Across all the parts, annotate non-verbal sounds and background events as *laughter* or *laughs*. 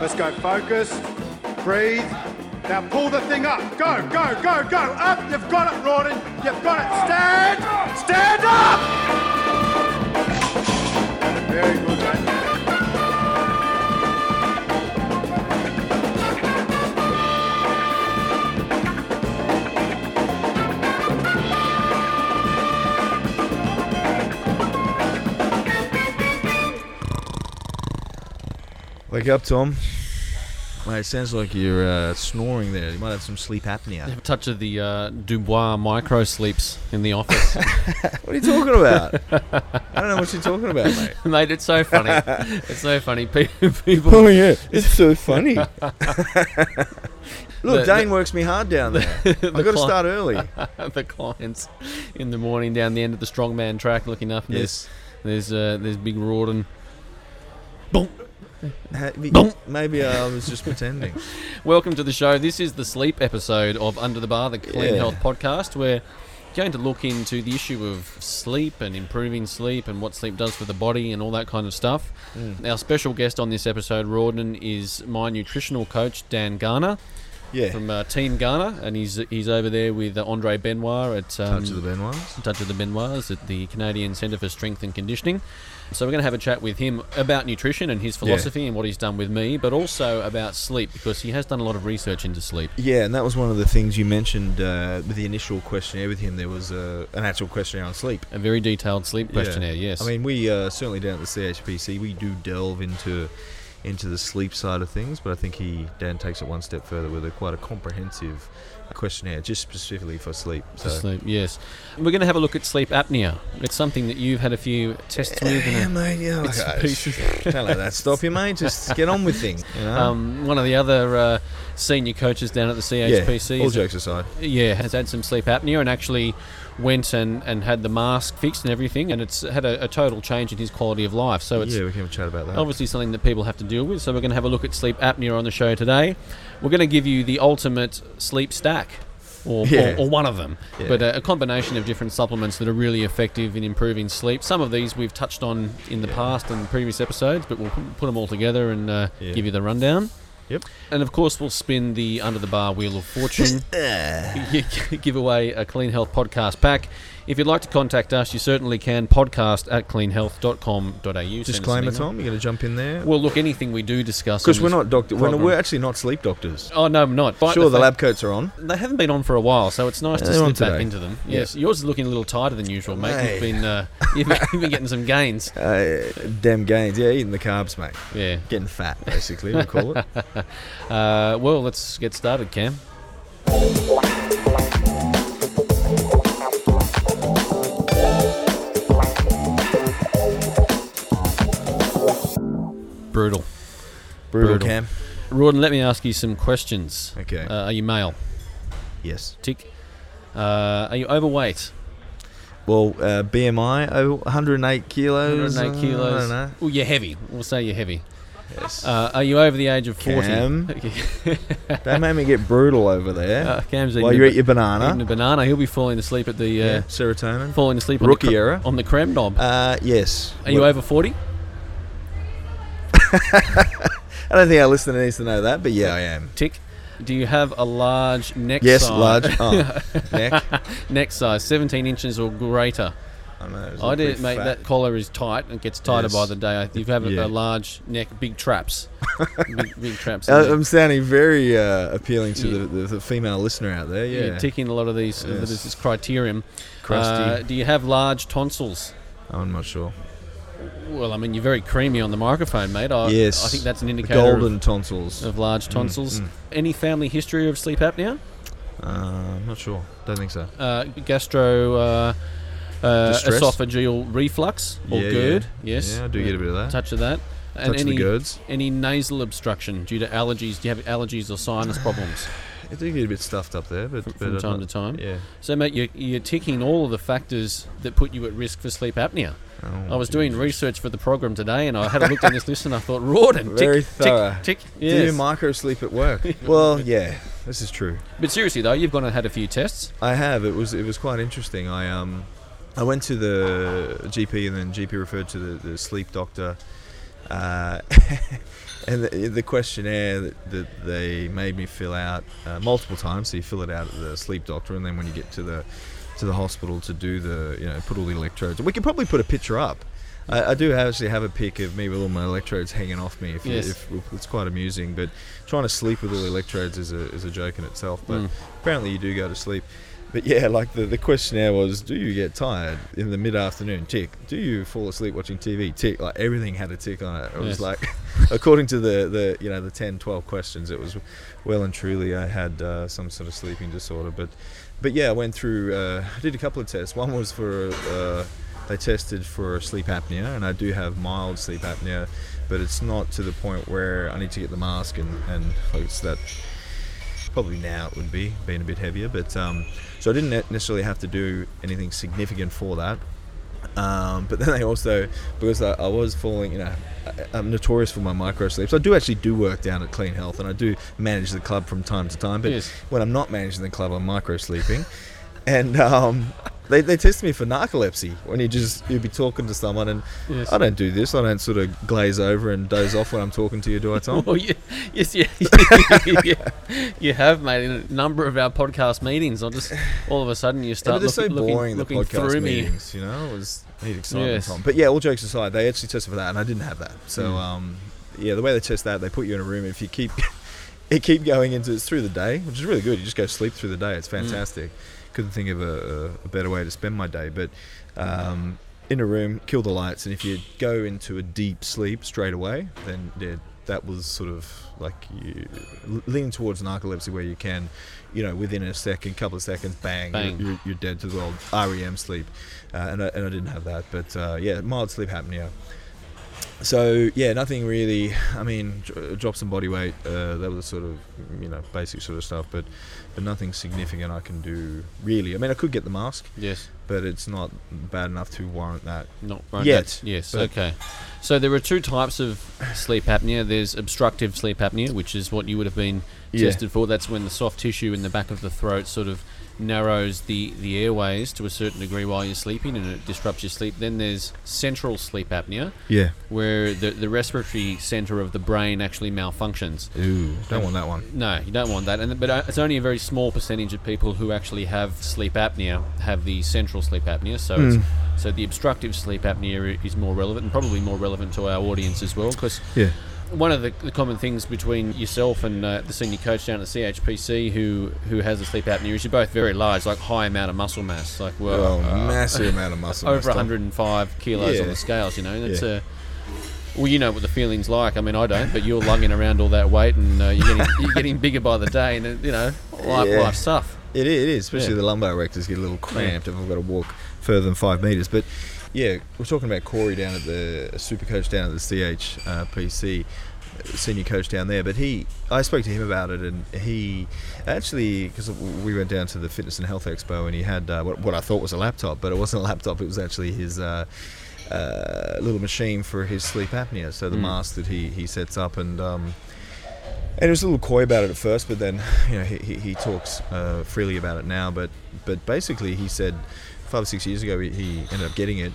Let's go. Focus. Breathe. Now pull the thing up. Go, go, go, go. Up. You've got it, Rawdon. You've got it. Stand. Stand up. Very good, Wake up, Tom. Mate, it sounds like you're uh, snoring there. You might have some sleep apnea. Have a touch of the uh, Dubois micro sleeps in the office. *laughs* What are you talking about? I don't know what you're talking about, mate. *laughs* Mate, it's so funny. *laughs* it's so funny. People. Oh yeah, it's so funny. Look, The- Dane works me hard down there. I've got to start early. the clients in the morning down the end of the strongman track looking up. And Yes. There's there's, uh, there's big Rawdon. Boom. Maybe I was just pretending. *laughs* Welcome to the show. This is the sleep episode of Under the Bar, the Clean Yeah. Health podcast. We're going to look into the issue of sleep and improving sleep and what sleep does for the body and all that kind of stuff. Mm. Our special guest on this episode, Rawdon, is my nutritional coach, Dan Garner Yeah. from uh, Team Garner, and he's he's over there with uh, Andre Benoit at um, Touch of the Benoits. Touch of the Benoits at the Canadian Centre for Strength and Conditioning. So we're going to have a chat with him about nutrition and his philosophy and what he's done with me, but also about sleep because he has done a lot of research into sleep. Yeah, and that was one of the things you mentioned uh, with the initial questionnaire with him. There was uh, an actual questionnaire on sleep. A very detailed sleep Yeah. questionnaire, yes. I mean, we uh, certainly down at the CHPC we do delve into into the sleep side of things, but I think he Dan takes it one step further with a quite a comprehensive questionnaire just specifically for sleep. For sleep, yes. We're going to have a look at sleep apnea. It's something that you've had a few tests with. yeah, mate, yeah, it's okay. Don't let that stop you, mate. Just get on with things. You know? um, one of the other uh, senior coaches down at the CHPC yeah, all jokes aside. yeah, has had some sleep apnea and actually went and, and had the mask fixed and everything, and it's had a, a total change in his quality of life. So it's yeah, we can have a chat about that. obviously something that people have to deal with. So we're going to have a look at sleep apnea on the show today. We're going to give you the ultimate sleep stack. Or, Yeah. or, or one of them, Yeah. but a, a combination of different supplements that are really effective in improving sleep. Some of these we've touched on in the Yeah. past and previous episodes, but we'll put, them all together and uh, give you the rundown. Yep. And of course, we'll spin the under the bar wheel of fortune. *laughs* *laughs* give away a Clean Health podcast pack. If you'd like to contact us, you certainly can. Podcast at cleanhealth.com.au. Send us an Disclaimer. Tom. You're going to jump in there Well, look, anything we do discuss. because we're not doctors. We're, we're actually not sleep doctors. Oh, no, I'm not. But Sure, the fact- lab coats are on. They haven't been on for a while, so it's nice Yeah, to slip back into them. Yeah. Yes, yours is looking a little tighter than usual, mate. You've been uh, *laughs* you've, been, you've been getting some gains. Uh, damn gains. Yeah, eating the carbs, mate. Yeah. Getting fat, basically. we call it. *laughs* Uh, well, let's get started, Cam. Brutal. Brutal, Brutal. Cam. Rawdon, let me ask you some questions. Okay. Uh, are you male? yes. Tick. Uh, are you overweight? Well, uh, BMI over 108 kilos. 108 uh, kilos. I don't know. Well, you're heavy. We'll say you're heavy. Yes. Uh, are you over the age of 40? Cam. *laughs* don't make me get brutal over there. uh, Cam's eating While a you ba- eat your banana. eating a banana. He'll be falling asleep at the uh, yeah. Serotonin. falling asleep Rookie on the, cre- era. on the creme knob. Uh, yes. Are you over 40? *laughs* I don't think our listener needs to know that, but yeah, I am. Tick. Do you have a large neck Yes, size? large. Oh, *laughs* neck. neck size, 17 inches or greater. I know. I did, mate. fat. That collar is tight and gets tighter Yes. by the day. You have a, Yeah. a large neck, big traps, *laughs* big, big traps. Uh. I'm sounding very uh, appealing to Yeah. the, the, the female listener out there. Yeah. You're ticking a lot of these. Yes. This is criterium. Crusty. Uh, do you have large tonsils? I'm not sure. Well, I mean, you're very creamy on the microphone, mate. I, yes. I think that's an The indicator golden of, tonsils. of large tonsils. mm. Any family history of sleep apnea? Uh, I'm not sure. Don't think so. Uh, gastro. Uh, uh, esophageal reflux or Yeah, GERD, yeah. yes. Yeah, I do get a bit of that. touch of that. And Touch any the GERDs. any nasal obstruction due to allergies? Do you have allergies or sinus problems I do get a bit stuffed up there, but, from, but from time not- to time? Yeah. So, mate, you're, you're ticking all of the factors that put you at risk for sleep apnea. Oh, I was doing research for the program today, and I had a look down this list, and I thought, Rawdon, Very tick, thorough. tick. Do you Yes. micro sleep at work? *laughs* well, yeah, this is true. But seriously though, you've gone and had a few tests. I have. It was it was quite interesting. I um I went to the GP and then GP referred to the, the sleep doctor Uh, *laughs* and the, the questionnaire that, that they made me fill out uh, multiple times. So you fill it out at the sleep doctor, and then when you get to the to the hospital to do the you know put all the electrodes. We could probably put a picture up. I, I do actually have a pic of me with all my electrodes hanging off me. If, Yes. if, if it's quite amusing, but trying to sleep with all the electrodes is a is a joke in itself. But Mm. apparently you do go to sleep. But yeah, like the, the questionnaire was, do you get tired in the mid afternoon? Tick. Do you fall asleep watching TV? Tick. Like everything had a tick on it. It was Yes. like, *laughs* according to the, the you know the 10, 12 questions, it was well and truly I had uh, some sort of sleeping disorder. But but yeah, I went through. Uh, I did a couple of tests. One was for uh, they tested for sleep apnea, and I do have mild sleep apnea, but it's not to the point where I need to get the mask and and it's that probably now it would be being a bit heavier but um, so I didn't necessarily have to do anything significant for that um, but then they also because I, I was falling you know I, I'm notorious for my micro sleeps I do actually do work down at Clean Health and I do manage the club from time to time but Yes. when I'm not managing the club I'm micro sleeping and um, they, they tested me for narcolepsy when you just you'd be talking to someone and Yes. I don't do this I don't sort of glaze over and doze off when I'm talking to you do I Tom *laughs* Well, you, yes, yeah, *laughs* yeah, you have, mate. In a number of our podcast meetings, I just all of a sudden you start looking, so looking, boring the looking podcast through me. meetings, you know. It was need excitement, Yes. Tom. But yeah, all jokes aside, they actually tested for that, and I didn't have that. So Mm. um, yeah, the way they test that, they put you in a room. If you keep *laughs* it keep going into it's through the day, which is really good. You just go sleep through the day. It's Mm. Couldn't think of a, a, better way to spend my day, but. Um, in a room, kill the lights, and if you go into a deep sleep straight away, then yeah, that was sort of like you lean towards narcolepsy where you can, you know, within a second, couple of seconds, bang, Bang. You're, you're, you're dead to the world. REM sleep, uh, and, I, and I didn't have that, but uh, yeah, mild sleep apnea. So yeah, nothing really. I mean, dr- drop some body weight. Uh, that was sort of you know basic sort of stuff, but but nothing significant I can do really. I mean, I could get the mask, Yes, but it's not bad enough to warrant that. not right Yet, Yes, okay. So there are two types of sleep apnea. There's obstructive sleep apnea, which is what you would have been Yeah. tested for. That's when the soft tissue in the back of the throat sort of narrows the, the airways to a certain degree while you're sleeping and it disrupts your sleep. Then there's central sleep apnea, Yeah. where the, the respiratory center of the brain actually malfunctions. Ooh, don't want that one. No, you don't want that. And but uh, it's only a very small percentage of people who actually have sleep apnea have the central sleep apnea. So it's, so the obstructive sleep apnea is more relevant and probably more relevant to our audience as well because Yeah. One of the, the common things between yourself and uh, the senior coach down at the CHPC who who has a sleep apnea is you're both very large, like high amount of muscle mass, like well, Oh, uh, massive amount of muscle. over mass, Tom. 105 kilos on the scales. You know, that's Yeah. uh, well, you know what the feeling's like. I mean, I don't, but you're lugging around all that weight and uh, you're getting you're getting *laughs* bigger by the day, and you know, life, Yeah. life's tough. It is, it is, especially Yeah. the lumbar erectors get a little cramped if I've got to walk further than five meters. But yeah, we're talking about Corey down at the super coach down at the CHPC, senior coach down there. But he, I spoke to him about it, and he actually, because we went down to the Fitness and Health Expo, and he had uh, what, what I thought was a laptop, but it wasn't a laptop. It was actually his. Uh, uh, little machine for his sleep apnea, so the Mm. mask that he, he sets up, and um, and he was a little coy about it at first, but then you know he, he, he talks uh, freely about it now. But but basically, he said five or six years ago he, he ended up getting it.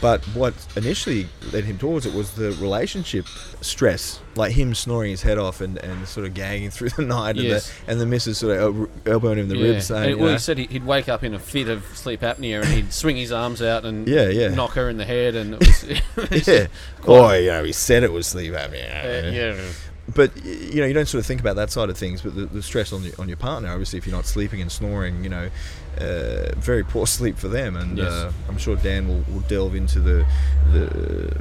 But what initially led him towards it was the relationship stress, like him snoring his head off and, and sort of gagging *laughs* through the night, Yes. and, the, and the missus sort of el- elbowing him in the Yeah. ribs, saying, And, well, know, he said he- he'd wake up in a fit of sleep apnea and he'd swing his arms out and Yeah, yeah. knock her in the head, and it *laughs* was, *laughs* yeah, boy, you know, he said it was sleep apnea. uh, yeah, but you know you don't sort of think about that side of things but the, the stress on your, on your partner obviously if you're not sleeping and snoring you know uh, very poor sleep for them and Yes. uh, I'm sure Dan will, will delve into the the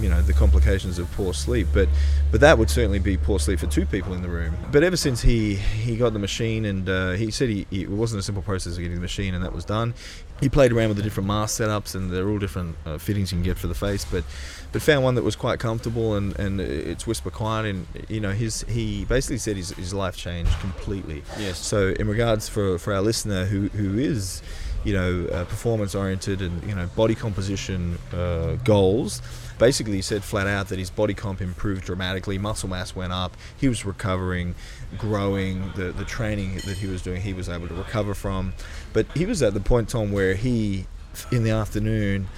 you know the complications of poor sleep but but that would certainly be poor sleep for two people in the room but ever since he he got the machine and uh, he said he, he- it wasn't a simple process of getting the machine and that was done he played around with the different mask setups and they're all different uh, fittings you can get for the face but but found one that was quite comfortable and, and it's whisper quiet and you know his he basically said his, his life changed completely Yes. so in regards for, for our listener who, who is you know uh, performance oriented and you know body composition uh, goals basically he said flat out that his body comp improved dramatically muscle mass went up he was recovering growing the, the training that he was doing he was able to recover from. But he was at the point tom where he in the afternoon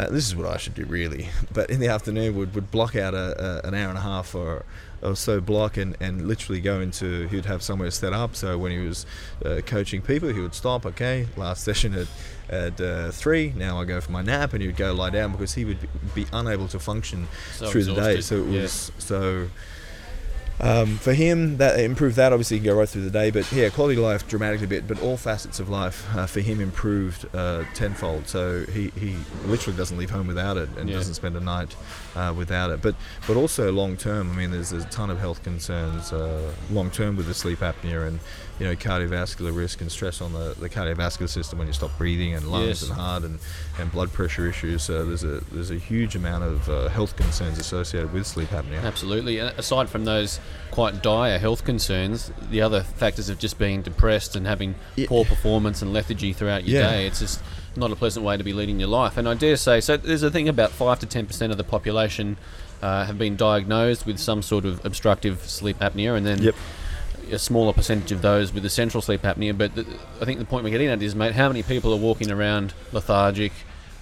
uh, this is what I should do really. *laughs* But in the afternoon, would would block out a, a an hour and a half or or so block and, and literally go into he'd have somewhere set up so when he was uh, coaching people he would stop okay last *laughs* session at at uh, three now I go for my nap and he would go lie down because he would be unable to function So through the day so it yeah. was so um, for him, that improved that. Obviously, he can go right through the day, but yeah, quality of life dramatically bit. But all facets of life uh, for him improved uh, tenfold. So he, he literally doesn't leave home without it, and Yeah. doesn't spend a night uh, without it. But but also long term. I mean, there's, there's a ton of health concerns uh, long term with the sleep apnea and you know cardiovascular risk and stress on the, the cardiovascular system when you stop breathing and lungs Yes. and heart and, and blood pressure issues. So there's a there's a huge amount of uh, health concerns associated with sleep apnea. Absolutely. And Aside from those quite dire health concerns, the other factors of just being depressed and having Yeah. poor performance and lethargy throughout your Yeah. day, it's just not a pleasant way to be leading your life. And I dare say, so there's a thing about 5 to 10% of the population uh, have been diagnosed with some sort of obstructive sleep apnea, and then Yep. a smaller percentage of those with central sleep apnea. But I think the point we're getting at is, mate, how many people are walking around lethargic,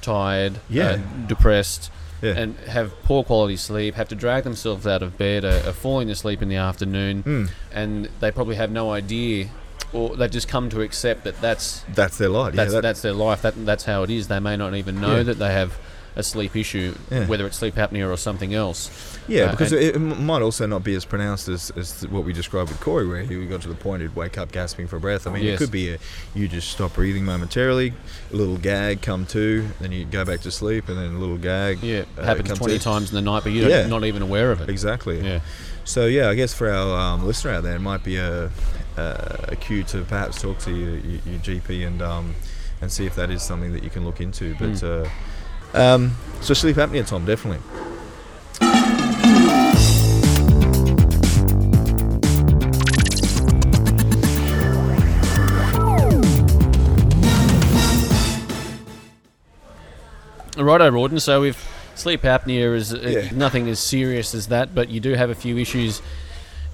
tired, Yeah. uh, depressed, Yeah. and have poor quality sleep, have to drag themselves out of bed, are, are falling asleep in the afternoon, Mm. and they probably have no idea, or they've just come to accept that that's That's their life. that's yeah, that- that's their life. That that's how it is. They may not even know Yeah. that they have a sleep issue, Yeah. whether it's sleep apnea or something else. Yeah, Uh, because it, it might also not be as pronounced as, as what we described with Corey, where he got to the point he'd wake up gasping for breath. I mean, it could be a, you just stop breathing momentarily, a little gag, come to, then you go back to sleep, and then a little gag. Yeah, uh, happens come twenty to. times in the night, but you're Yeah. not even aware of it. Exactly. Yeah. So yeah, I guess for our um, listener out there, it might be a, a, a cue to perhaps talk to your, your, your GP and um, and see if that is something that you can look into. But Mm. uh, um, so sleep apnea, Tom, definitely. Righto, Rawdon. So if sleep apnea is uh, Yeah. nothing as serious as that, but you do have a few issues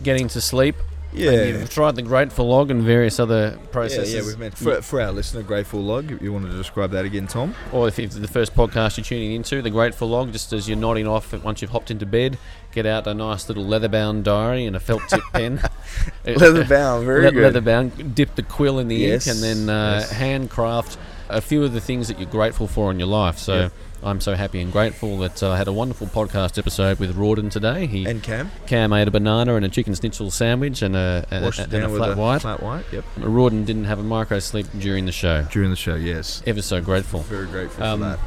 getting to sleep. And Yeah. you've tried the Grateful Log and various other processes. yeah, we've meant for, for our listener, Grateful Log. You want to describe that again, Tom? Or if it's the first podcast you're tuning into, the Grateful Log, just as you're nodding off once you've hopped into bed, get out a nice little leather-bound diary and a felt tip *laughs* pen. *laughs* Leather bound, very Le- good. leather bound, dip the quill in the Yes, ink, and then uh, yes. handcraft a few of the things that you're grateful for in your life. So Yeah. I'm so happy and grateful that uh, I had a wonderful podcast episode with Rawdon today. He And Cam, Cam ate a banana and a chicken schnitzel sandwich and a, a, washed a, and down a with flat a white. flat white. Yep. Rawdon didn't have a micro sleep during the show. During the show, yes. Ever so grateful. Very grateful Um, for that.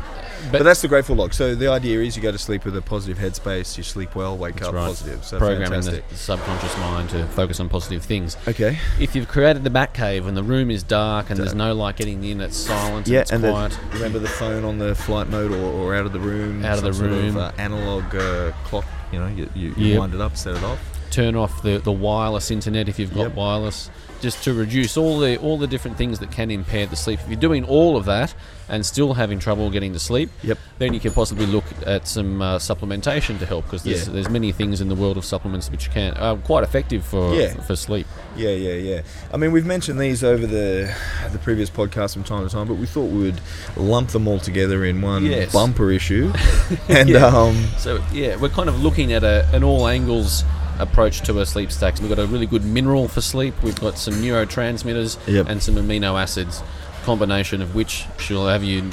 But, But, that's the grateful log. So the idea is you go to sleep with a positive headspace. You sleep well, wake up right. positive. So programming fantastic. the subconscious mind to focus on positive things. Okay. If you've created the back cave and the room is dark and there's no light getting in, it's silent Yeah, and it's and the, quiet. remember the phone on the flight mode or, or out of the room. Out of the sort room. uh, analog uh, clock. You know, you, you, you Yep. wind it up, set it off. turn off the, the wireless internet if you've got Yep. wireless, just to reduce all the all the different things that can impair the sleep. If you're doing all of that and still having trouble getting to sleep, Yep. then you can possibly look at some uh, supplementation to help because there's, Yeah. there's many things in the world of supplements which can are quite effective for Yeah. for sleep. Yeah, yeah, yeah. I mean, we've mentioned these over the the previous podcast from time to time, but we thought we would lump them all together in one Yes. bumper issue. *laughs* and Yeah. um, So yeah, we're kind of looking at a, an all angles approach to a sleep stack. So we've got a really good mineral for sleep. We've got some neurotransmitters Yep. and some amino acids, combination of which shall have you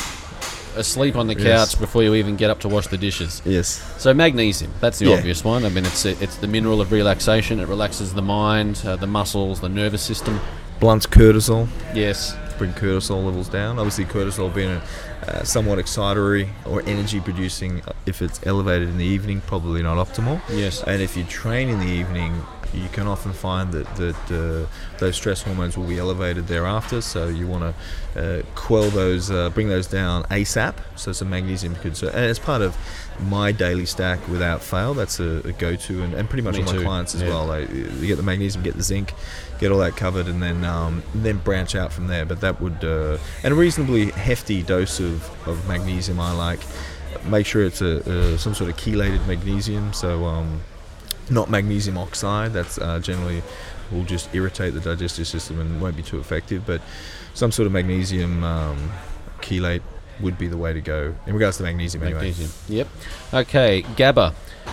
asleep on the couch Yes. before you even get up to wash the dishes. yes, So magnesium, that's the Yeah. obvious one. I mean, it's it's the mineral of relaxation. It relaxes the mind, uh, the muscles, the nervous system. blunts cortisol. Yes, bring cortisol levels down. Obviously, cortisol being a, uh, somewhat excitatory or energy producing, uh, if it's elevated in the evening, probably not optimal. yes. And if you train in the evening, you can often find that that uh, those stress hormones will be elevated thereafter. So you want to uh, quell those, uh, bring those down ASAP. So some magnesium could, so, and it's part of my daily stack without fail. That's a, a go-to, and, and pretty much Me all my too, clients as yeah. well. They, you get the magnesium, get the zinc, get all that covered, and then um, then branch out from there. But that would uh, and a reasonably hefty dose of, of magnesium I like. Make sure it's a, uh, some sort of chelated magnesium. So. Um, not magnesium oxide. That's uh, generally will just irritate the digestive system and won't be too effective. But some sort of magnesium um, chelate would be the way to go in regards to magnesium. Anyway. Magnesium. Yep. Okay, GABA,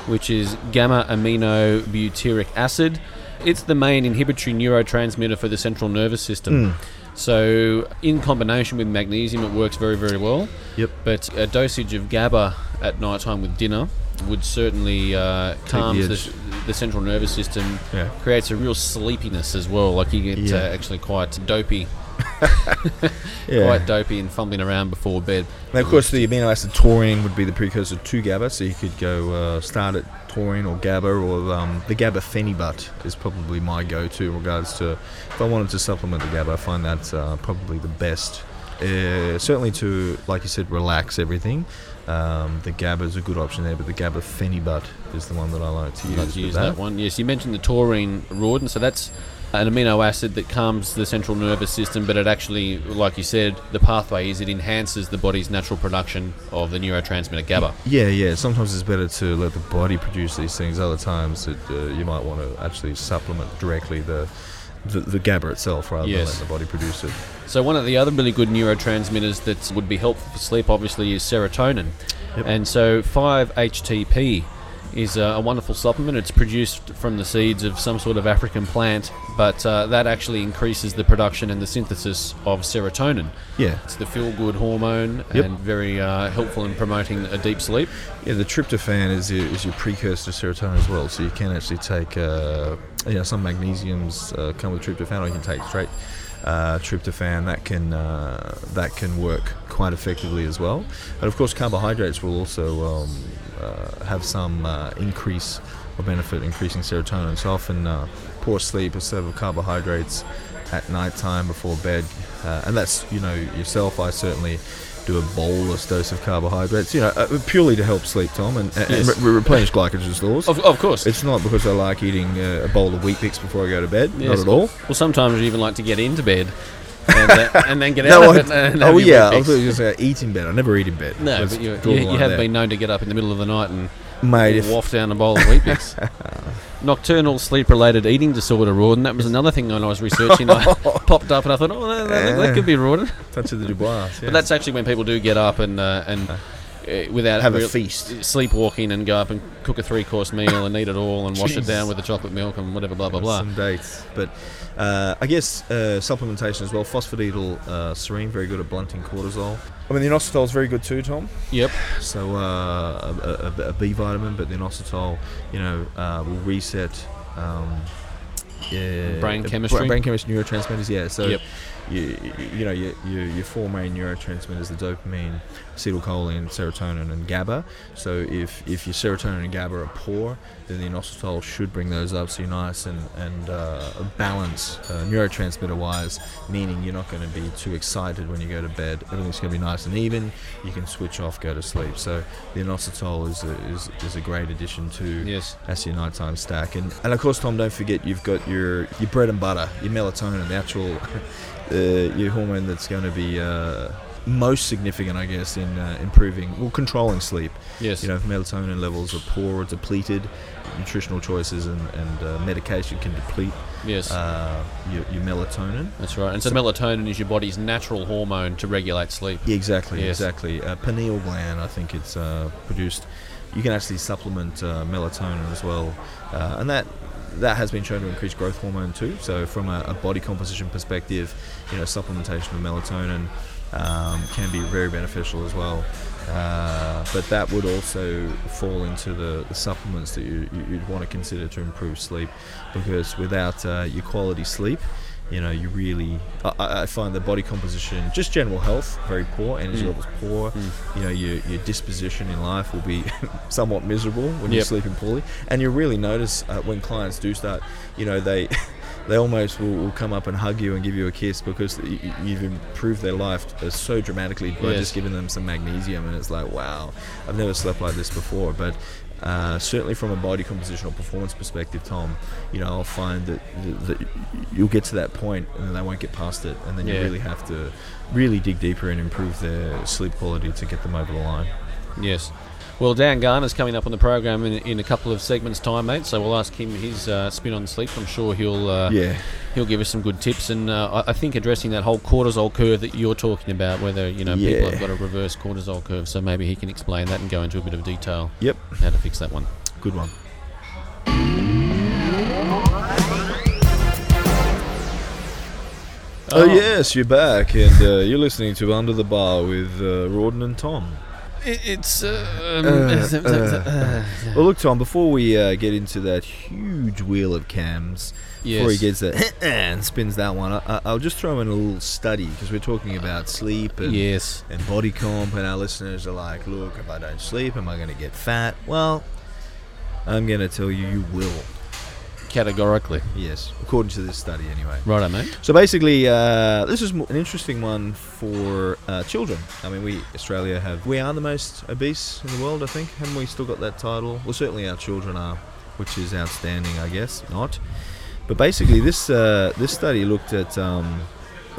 which is gamma amino butyric acid. It's the main inhibitory neurotransmitter for the central nervous system. So, in combination with magnesium, it works very, very well. Yep. But a dosage of GABA at night time with dinner would certainly uh, calms edge. the, the central nervous system, Yeah. creates a real sleepiness as well. Like you get Yeah. uh, actually quite dopey, *laughs* Yeah. quite dopey and fumbling around before bed. Now, of course, the amino acid taurine would be the precursor to GABA, so you could go uh, start at taurine or GABA, or um, the GABA Phenibut is probably my go-to in regards to if I wanted to supplement the GABA. I find that uh, probably the best. Uh, certainly to, like you said, relax everything. Um, the GABA is a good option there, but the GABA Phenibut is the one that I like to use. Like to use that. one. Yes, you mentioned the taurine Rawdon, so that's an amino acid that calms the central nervous system, but it actually, like you said, the pathway is it enhances the body's natural production of the neurotransmitter GABA. Yeah, yeah. Sometimes it's better to let the body produce these things. Other times, it, uh, you might want to actually supplement directly the the, the GABA itself rather Yes. than let the body produce it. So one of the other really good neurotransmitters that would be helpful for sleep, obviously, is serotonin. Yep. And so 5-HTP is a, a wonderful supplement. It's produced from the seeds of some sort of African plant, but uh, that actually increases the production and the synthesis of serotonin. Yeah, It's the feel-good hormone Yep. and very uh, helpful in promoting a deep sleep. yeah. The tryptophan is your, is your precursor to serotonin as well. So you can actually take, uh, you know, some magnesiums uh, come with tryptophan, or you can take straight uh, tryptophan. That can uh, that can work quite effectively as well. And of course, carbohydrates will also um, uh, have some uh, increase or benefit increasing serotonin. So often, uh, poor sleep, a serve of carbohydrates at night time before bed, uh, and that's you know yourself. I certainly do a bolus dose of carbohydrates, you know, uh, purely to help sleep, Tom, and, and Yes. re- replenish glycogen stores. Of, of course. It's not because I like eating uh, a bowl of Weet-Bix before I go to bed. Yes. Not at all. Well, sometimes you even like to get into bed *laughs* and, uh, and then get out No, of it. And oh yeah, I thought going to eat in bed. I never eat in bed. No, Let's but you, you, you have there. been known to get up in the middle of the night and mate. If, waft down a bowl of Weet-Bix. *laughs* Nocturnal sleep-related eating disorder, Rawdon. That was another thing when I was researching. I *laughs* popped up and I thought, oh, that, that, that could be Rawdon. touch of the Dubois. Yeah. But that's actually when people do get up and uh, and without Have a feast. sleepwalking and go up and cook a three-course meal and eat it all and wash it down with the chocolate milk and whatever, blah blah blah. Some dates, but uh, I guess uh, supplementation as well. Phosphatidyl uh, serine, very good at blunting cortisol. I mean, the inositol is very good too, Tom. Yep. So uh, a, a, a B vitamin, but the inositol, you know, uh, will reset. Um, yeah, Brain uh, chemistry? brain chemistry, neurotransmitters. Yeah. So, Yep. you, you know, your, your, your four main neurotransmitters: the dopamine, acetylcholine, serotonin, and GABA. So, if if your serotonin and GABA are poor, then the inositol should bring those up. So you're nice and and uh, balance uh, neurotransmitter-wise, meaning you're not going to be too excited when you go to bed. Everything's going to be nice and even. You can switch off, go to sleep. So the inositol is a, is, is a great addition to Yes. that's your nighttime stack. And and of course, Tom, don't forget you've got your your bread and butter, your melatonin, the actual *laughs* uh, your hormone that's going to be. Uh, most significant, I guess, in uh, improving, well, controlling sleep. Yes. You know, if melatonin levels are poor or depleted, nutritional choices and, and uh, medication can deplete yes. uh, your, your melatonin. That's right. And so, melatonin is your body's natural hormone to regulate sleep. Exactly, Yes. exactly. Uh, pineal gland, I think it's uh, produced. You can actually supplement uh, melatonin as well, uh, and that that has been shown to increase growth hormone too. So, from a, a body composition perspective, you know, supplementation of melatonin um, can be very beneficial as well. Uh, but that would also fall into the, the supplements that you, you'd want to consider to improve sleep, because without uh, your quality sleep, you know, you really. I- I, find the body composition, just general health, very poor. Energy Mm. levels poor. You know, your your disposition in life will be *laughs* somewhat miserable when you're sleeping poorly, and you really notice uh, when clients do start. You know, they. *laughs* They almost will, will come up and hug you and give you a kiss because y- y- you've improved their life uh, so dramatically by Yes. just giving them some magnesium, and it's like, wow, I've never slept like this before. But uh, certainly from a body composition or performance perspective, Tom, you know, I'll find that, that, that you'll get to that point and then they won't get past it, and then you really have to really dig deeper and improve their sleep quality to get them over the line. Yes. Well, Dan Garner's coming up on the program in, in a couple of segments' time, mate. So we'll ask him his uh, spin on sleep. I'm sure he'll uh, Yeah. he'll give us some good tips. And uh, I, think addressing that whole cortisol curve that you're talking about, whether you know people have got a reverse cortisol curve, so maybe he can explain that and go into a bit of detail Yep. how to fix that one. Good one. Oh, yes, you're back, and uh, you're listening to Under the Bar with uh, Rawdon and Tom. It's Well, look, Tom, before we uh, get into that huge wheel of cams, before he gets that *laughs* and spins that one, I, I- I'll just throw in a little study because we're talking about sleep and, yes. and body comp, and our listeners are like, look, if I don't sleep, am I going to get fat? Well, I'm going to tell you, you will. Categorically. Yes, according to this study, anyway. Righto, mate. So basically, uh, this is an interesting one for uh, children. I mean, we Australia have we are the most obese in the world. I think haven't we still got that title? Well, certainly our children are, which is outstanding, I guess. Not, but basically, this uh, this study looked at um,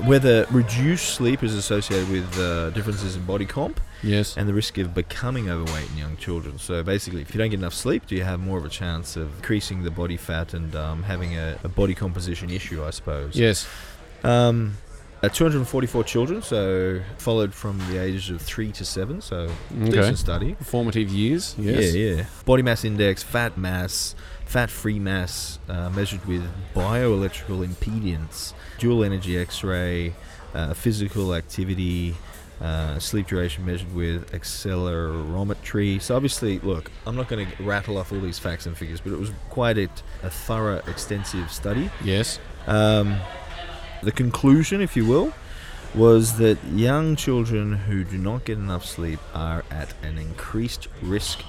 whether reduced sleep is associated with uh, differences in body comp Yes. and the risk of becoming overweight in young children. So basically, if you don't get enough sleep, do you have more of a chance of increasing the body fat and um, having a, a body composition issue? I suppose. yes. Um, uh, 244 children, so followed from the ages of three to seven, so Okay. decent study. Formative years. Yes. Yeah, yeah. Body mass index, fat mass, fat-free mass uh, measured with bioelectrical impedance, dual energy X-ray, uh, physical activity. Uh, sleep duration measured with accelerometry. So obviously, look, I'm not going to rattle off all these facts and figures, but it was quite a, a thorough, extensive study. Yes. Um, the conclusion, if you will, was that young children who do not get enough sleep are at an increased risk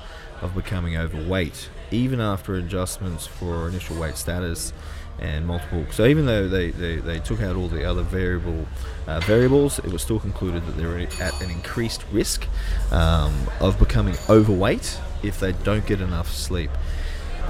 of becoming overweight, even after adjustments for initial weight status and multiple. So even though they, they, they took out all the other variable uh, variables, it was still concluded that they're at an increased risk um, of becoming overweight if they don't get enough sleep.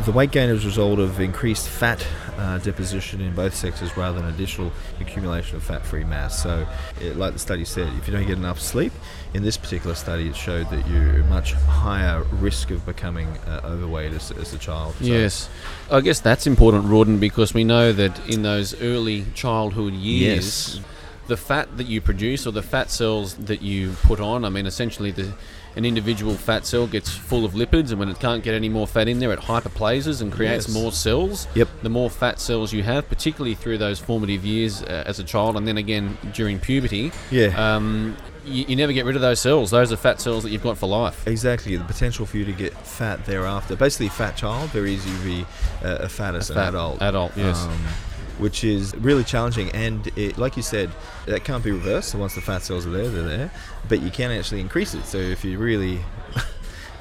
The weight gain is a result of increased fat uh, deposition in both sexes rather than additional accumulation of fat-free mass. So, it, like the study said, if you don't get enough sleep, in this particular study, it showed that you're much higher risk of becoming uh, overweight as, as a child. So- Yes. I guess that's important, Rawdon, because we know that in those early childhood years, Yes. the fat that you produce or the fat cells that you put on, I mean, essentially the an individual fat cell gets full of lipids, and when it can't get any more fat in there, it hyperplases and creates Yes. more cells. Yep. The more fat cells you have, particularly through those formative years uh, as a child, and then again during puberty, Yeah. um, you, you never get rid of those cells. Those are fat cells that you've got for life. Exactly, the potential for you to get fat thereafter. Basically, fat child, very easy to be uh, a fat as an fat adult. adult, yes. Um, which is really challenging, and it, like you said, that can't be reversed. So once the fat cells are there, they're there, but you can actually increase it. So if you really *laughs*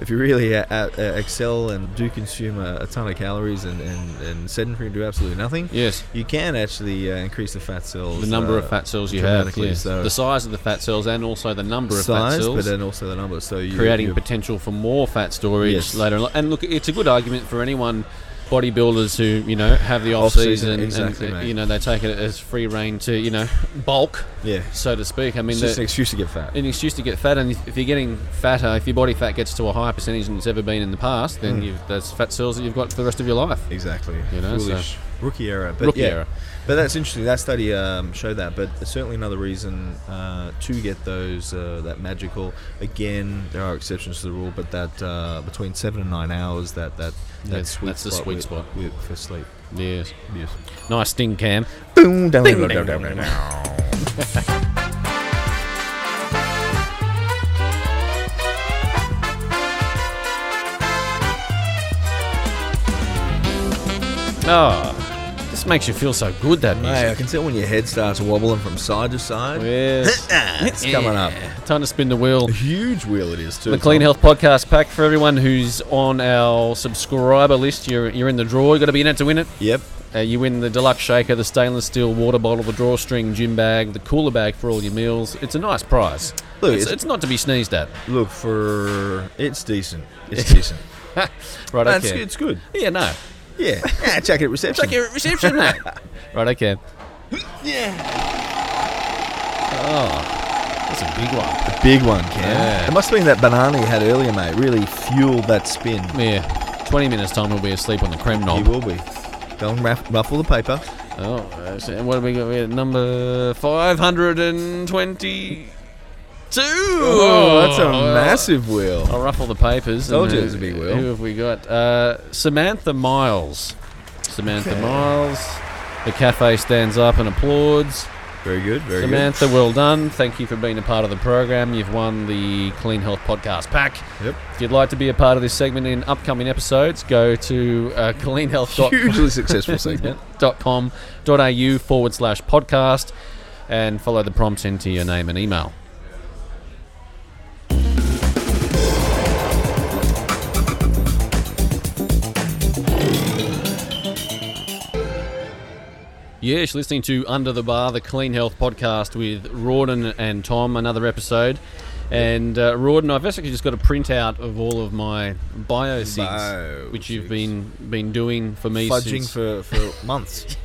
if you really uh, uh, excel and do consume a, a ton of calories and, and, and sedentary and do absolutely nothing, Yes. you can actually uh, increase the fat cells. The number uh, of fat cells you have, yes. So the size of the fat cells, and also the number of size, fat cells, but then also the number. So you, creating potential for more fat storage Yes. later. on. And look, it's a good argument for anyone bodybuilders who you know have the off Off-season, season exactly, and you know they take it as free reign to you know *laughs* bulk, yeah, so to speak. I mean, it's just an excuse to get fat. an excuse to get fat, and if you're getting fatter, if your body fat gets to a higher percentage than it's ever been in the past, then Mm. you've, that's fat cells that you've got for the rest of your life. Exactly. You know, so- Foolish. Rookie era, But Rookie yeah, error. But that's interesting. That study um, showed that. But certainly another reason uh, to get those uh, that magical. Again, there are exceptions to the rule, but that uh, between seven and nine hours, that that that sweet that's the sweet with- spot. with- for sleep. Yes, Yes. nice sting cam. Boom, down, down, down, down, ding. down. Oh, *laughs* this makes you feel so good. That Hey, I can tell when your head starts wobbling from side to side. Yes, *laughs* it's coming up. Time to spin the wheel. A huge wheel it is too. The Clean Tom. Health Podcast pack for everyone who's on our subscriber list. You're, you're in the draw. You've got to be in it to win it. Yep. Uh, you win the deluxe shaker, the stainless steel water bottle, the drawstring gym bag, the cooler bag for all your meals. It's a nice prize. Look, it's, it's- it's not to be sneezed at. Look for it's decent. It's *laughs* decent. Right, okay. it's good. Yeah, no. Yeah. yeah check it at reception. Check your reception, mate. *laughs* right, okay. Yeah. Oh, That's a big one. A big one, Cam. Yeah. It must have been that banana you had earlier, mate. Really fueled that spin. Yeah. 20 minutes time we'll be asleep on the creme He knob. will be. Go and raff- ruffle the paper. Oh, so what have we got? We got number 522. Oh, that's a Oh, massive wheel. I'll ruffle the papers. Told and, you it was a big wheel. Who have we got? Uh, Samantha Miles. Samantha Okay. Miles. The cafe stands up and applauds. Very good, very Samantha, well done. Thank you for being a part of the program. You've won the Clean Health Podcast pack. Yep. If you'd like to be a part of this segment in upcoming episodes, go to uh, cleanhealth.com. Hugely successful *laughs* segment. au forward slash podcast and follow the prompts into your name and email. Yes, listening to Under the Bar, the Clean Health podcast with Rawdon and Tom, another episode. And uh, Rawdon, I've actually just got a printout of all of my bio Bio which you've been been doing for me Fudging since, for, for *laughs* months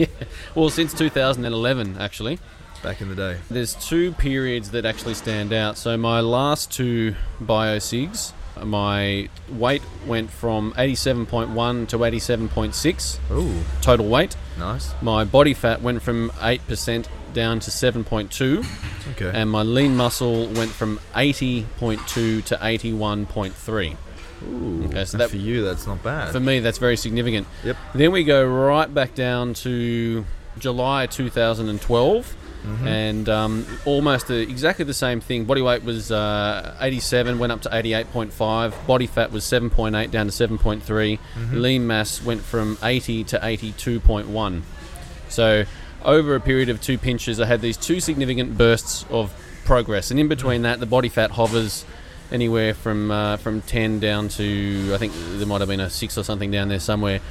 well since 2011 actually. back in the day. There's two periods that actually stand out. So my last two biosigs, my weight went from 87.1 to 87.6 Ooh, total weight. nice. My body fat went from 8% down to 7.2 Okay. and my lean muscle went from 80.2 to 81.3. Ooh, okay, so that- for you, that's not bad. For me, that's very significant. Yep. Then we go right back down to July 2012, Mm-hmm. and um, almost exactly the same thing. Body weight was uh, 87, went up to 88.5. Body fat was 7.8 down to 7.3. Mm-hmm. Lean mass went from 80 to 82.1. So over a period of two pinches, I had these two significant bursts of progress, and in between that, the body fat hovers anywhere from uh, from 10 down to I think there might have been a six or something down there somewhere.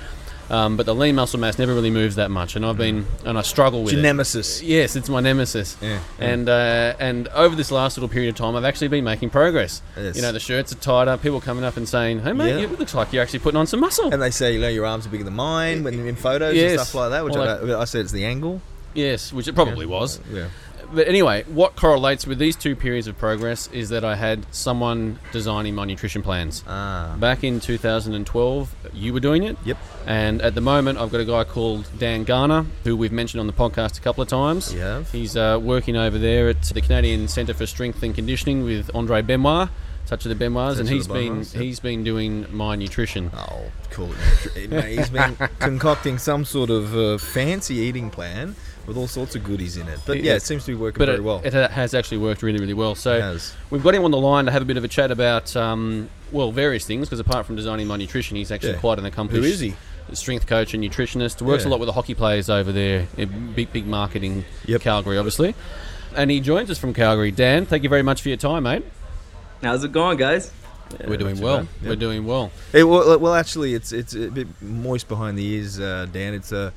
Um, but the lean muscle mass never really moves that much, and I've been and I struggle with Your it. nemesis. Yes, it's my nemesis. Yeah, yeah. And uh, and over this last little period of time, I've actually been making progress. Yes. You know, the shirts are tighter. People coming up and saying, "Hey, mate, Yeah. it looks like you're actually putting on some muscle." And they say, you know, your arms are bigger than mine when in photos Yes. and stuff like that, which Or I, I said it's the angle. yes, which it probably was. Yeah. But anyway, what correlates with these two periods of progress is that I had someone designing my nutrition plans. Ah. Back in 2012, you were doing it. Yep. And at the moment, I've got a guy called Dan Garner, who we've mentioned on the podcast a couple of times. Have? He's uh, working over there at the Canadian Centre for Strength and Conditioning with Andre Benoit, Touch of the Benoits, and Touch of he's been yep. he's been doing my nutrition. Oh, cool. *laughs* He's been concocting some sort of uh, fancy eating plan with all sorts of goodies in it. But yeah, Yeah. it seems to be working But very it, well. it has actually worked really, really well. So It has. we've got him on the line to have a bit of a chat about, um, well, various things. Because apart from designing my nutrition, he's actually Yeah. quite an accomplished Who is he? strength coach and nutritionist. Works a lot with the hockey players over there. Big, big marketing Yep. Calgary, obviously. And he joins us from Calgary. Dan, thank you very much for your time, mate. How's it going, guys? We're doing well. Yep. We're doing well. It, well, well, actually, it's it's a bit moist behind the ears, uh, Dan. It's a uh,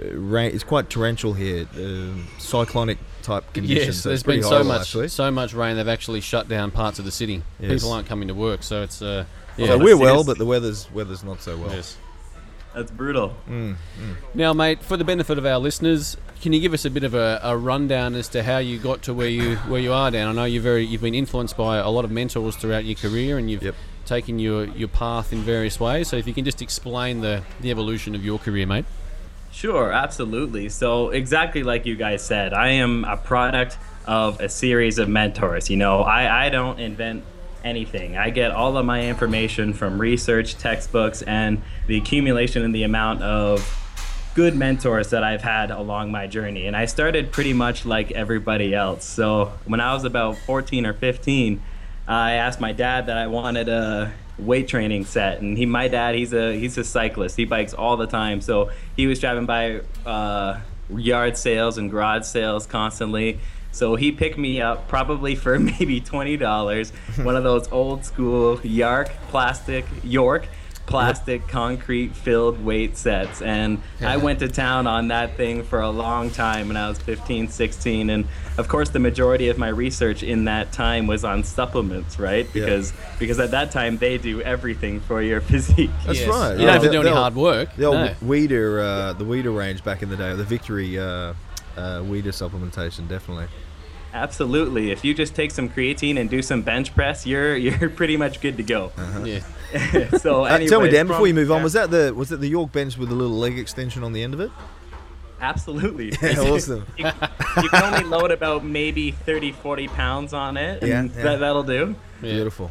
rain. It's quite torrential here, uh, cyclonic type conditions. Yes, so there's it's been so much, Actually. so much rain. They've actually shut down parts of the city. Yes. People aren't coming to work, so it's uh, yeah. so we're well, but the weather's weather's not so well. Yes. That's brutal. Mm, Now, mate, for the benefit of our listeners, can you give us a bit of a, a rundown as to how you got to where you where you are, Dan? I know you're very you've been influenced by a lot of mentors throughout your career, and you've Yep. taken your your path in various ways. So, if you can just explain the the evolution of your career, mate. Sure, absolutely. So, exactly like you guys said, I am a product of a series of mentors. You know, I, I don't invent anything. I get all of my information from research, textbooks, and the accumulation and the amount of good mentors that I've had along my journey. And I started pretty much like everybody else. So, when I was about 14 or 15, I asked my dad that I wanted a weight training set and he my dad he's a he's a cyclist. He bikes all the time so he was driving by uh, yard sales and garage sales constantly. So he picked me up probably for *laughs* maybe $20 one of those old school yark plastic york plastic concrete filled weight sets and i went to town on that thing for a long time when i was 15 16 and of course the majority of my research in that time was on supplements right Yeah. because because at that time they do everything for your *laughs* physique That's Yes. right. You don't have to The- do any hard work. The old no. Weider, uh, the Weider range back in the day, the Victory uh, uh, Weider supplementation, definitely. Absolutely. If you just take some creatine and do some bench press, you're *laughs* you're pretty much good to go. Yeah. *laughs* so, Uh, tell me, Dan, before from- you move on, yeah, was that the was it the York bench with the little leg extension on the end of it? absolutely *laughs* Yeah, awesome. you, you can only load about maybe 30, 40 pounds on it, and Yeah, yeah. That, that'll do. Beautiful.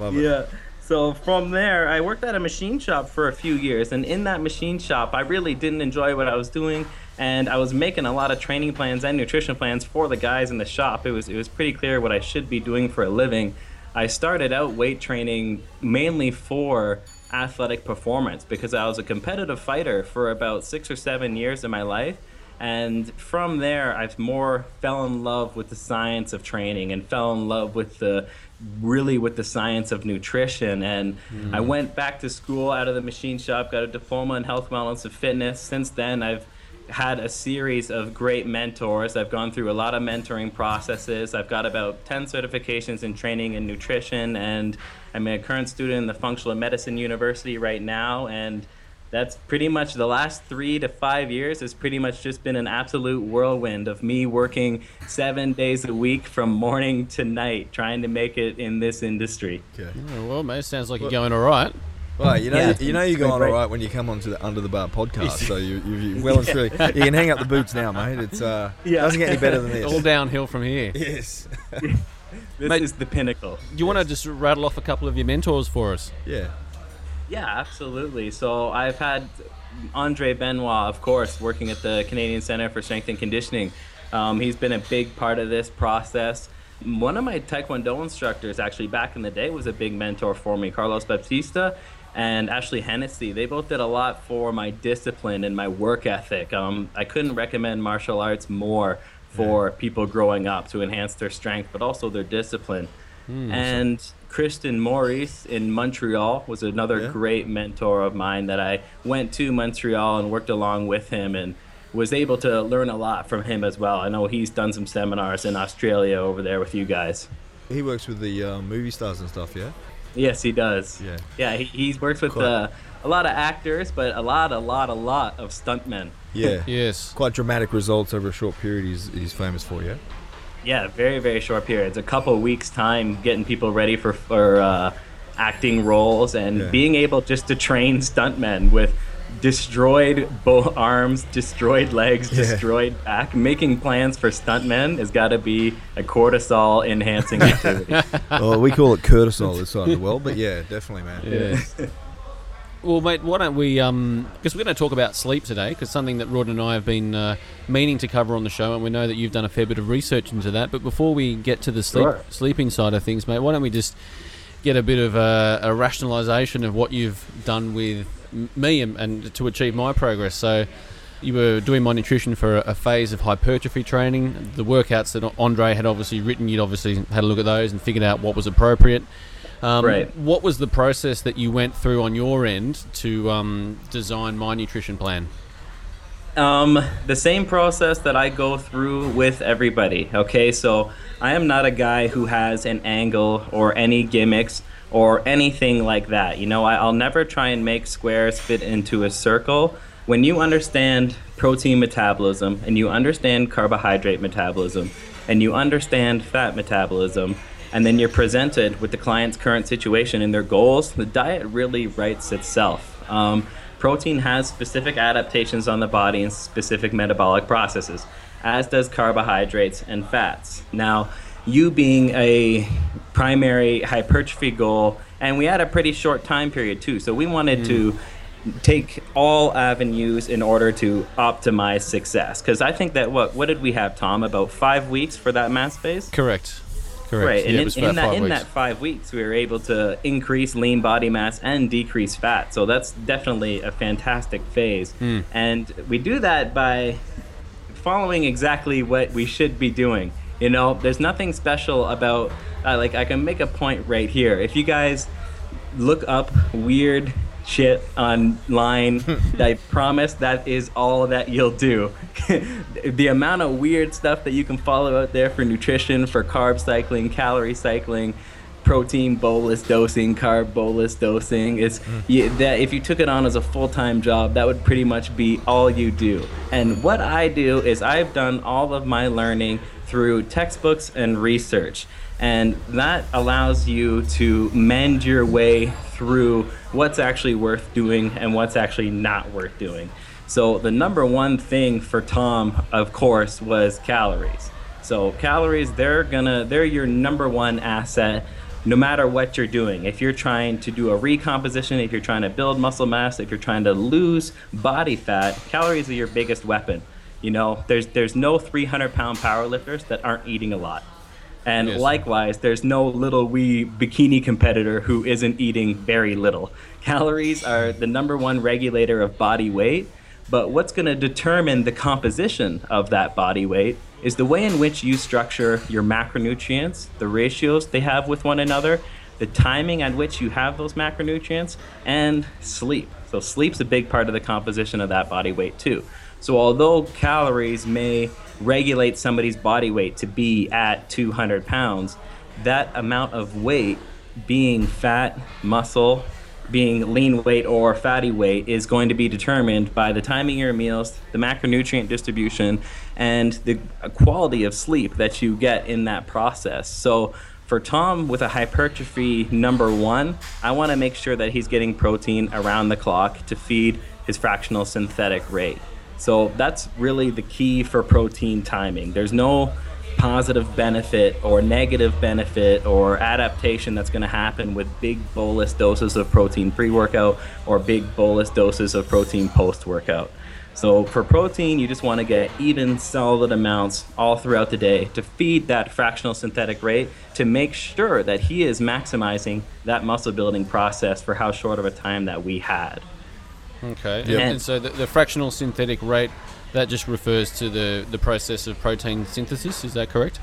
Love it. Yeah. So from there, I worked at a machine shop for a few years, and in that machine shop, I really didn't enjoy what I was doing, and I was making a lot of training plans and nutrition plans for the guys in the shop. It was it was pretty clear what I should be doing for a living. I started out weight training mainly for athletic performance because I was a competitive fighter for about six or seven years in my life. And from there, I've more fell in love with the science of training and fell in love with the really with the science of nutrition. And mm. I went back to school out of the machine shop, got a diploma in health, wellness, and fitness. Since then, I've had a series of great mentors. I've gone through a lot of mentoring processes. I've got about 10 certifications in training and nutrition, and I'm a current student in the Functional Medicine University right now. And that's pretty much the last three to five years has pretty much just been an absolute whirlwind of me working seven days a week from morning to night trying to make it in this industry. Okay. Oh, well, mate, sounds like you're going all right. Right, you know, Yeah, you know it's you're been going all great. right when you come onto the Under the Bar podcast. so you, you, you well and truly, you can hang up the boots now, mate. It's uh, Yeah. doesn't get any better than this. *laughs* All downhill from here. Yes. *laughs* This Mate- is the pinnacle. You want to just rattle off a couple of your mentors for us? yeah. Yeah, absolutely. So I've had Andre Benoit, of course, working at the Canadian Center for Strength and Conditioning. Um, he's been a big part of this process. One of my Taekwondo instructors, actually, back in the day, was a big mentor for me, Carlos Baptista and Ashley Hennessy. They both did a lot for my discipline and my work ethic. Um, I couldn't recommend martial arts more for people growing up to enhance their strength, but also their discipline. and Kristen Maurice in Montreal was another Yeah. great mentor of mine that I went to Montreal and worked along with him and was able to learn a lot from him as well. I know he's done some seminars in Australia over there with you guys. He works with the uh, movie stars and stuff. Yeah. Yes, he does. Yeah. Yeah, he, he's worked with Quite- uh, a lot of actors, but a lot, a lot, a lot of stuntmen. Yeah. *laughs* Yes. Quite dramatic results over a short period. He's, he's famous for. Yeah. Yeah, very, very short periods. A couple weeks time getting people ready for for uh, acting roles and Yeah. being able just to train stuntmen with destroyed both *laughs* arms, destroyed legs, Yeah. destroyed back. Making plans for stuntmen has got to be a cortisol enhancing activity. *laughs* well, we call it cortisol this side of the world, but yeah, definitely, man. Yes. well, mate, why don't we? Um, because we're going to talk about sleep today, because something that Rod and I have been uh, meaning to cover on the show, and we know that you've done a fair bit of research into that. But before we get to the sleep Sure. sleeping side of things, mate, why don't we just get a bit of a, a rationalisation of what you've done with m- me and, and to achieve my progress. So. You were doing my nutrition for a, phase of hypertrophy training. The workouts that Andre had obviously written, you'd obviously had a look at those and figured out what was appropriate. Um, Right. What was the process that you went through on your end to um, design my nutrition plan? Um, the same process that I go through with everybody. Okay, so I am not a guy who has an angle or any gimmicks or anything like that. You know, I, I'll never try and make squares fit into a circle. When you understand protein metabolism and you understand carbohydrate metabolism and you understand fat metabolism, and then you're presented with the client's current situation and their goals, the diet really writes itself. Um, protein has specific adaptations on the body and specific metabolic processes, as does carbohydrates and fats. Now, you being a primary hypertrophy goal, and we had a pretty short time period too, so we wanted to take all avenues in order to optimize success. Because I think that what what did we have, Tom? About five weeks for that mass phase. Correct. Correct. Right, and it in, in that five in weeks. that five weeks, we were able to increase lean body mass and decrease fat. So that's definitely a fantastic phase, Hmm. and we do that by following exactly what we should be doing. You know, there's nothing special about uh, like I can make a point right here. If you guys look up weird shit online, *laughs* I promise that is all that you'll do. *laughs* the amount of weird stuff that you can follow out there for nutrition, for carb cycling, calorie cycling, protein bolus dosing, carb bolus dosing. It's you, that if you took it on as a full-time job, that would pretty much be all you do. And what I do is I've done all of my learning through textbooks and research. And that allows you to mend your way through what's actually worth doing and what's actually not worth doing. So the number one thing for Tom, of course, was calories. So calories, they're gonna they're your number one asset no matter what you're doing. If you're trying to do a recomposition, if you're trying to build muscle mass, if you're trying to lose body fat, calories are your biggest weapon. You know, there's there's no 300 pound powerlifters that aren't eating a lot. And Yes. likewise, there's no little wee bikini competitor who isn't eating very little. Calories are the number one regulator of body weight, but what's going to determine the composition of that body weight is the way in which you structure your macronutrients, the ratios they have with one another, the timing at which you have those macronutrients, and sleep. So, sleep's a big part of the composition of that body weight, too. So, although calories may regulate somebody's body weight to be at 200 pounds, that amount of weight being fat, muscle, being lean weight or fatty weight is going to be determined by the timing of your meals, the macronutrient distribution, and the quality of sleep that you get in that process. So, for Tom with a hypertrophy number one, I want to make sure that he's getting protein around the clock to feed his fractional synthetic rate. So, that's really the key for protein timing. There's no positive benefit or negative benefit or adaptation that's going to happen with big bolus doses of protein pre workout or big bolus doses of protein post workout. So, for protein, you just want to get even solid amounts all throughout the day to feed that fractional synthetic rate to make sure that he is maximizing that muscle building process for how short of a time that we had. Okay. Yep. And, and so the, the fractional synthetic rate that just refers to the the process of protein synthesis. Is that correct?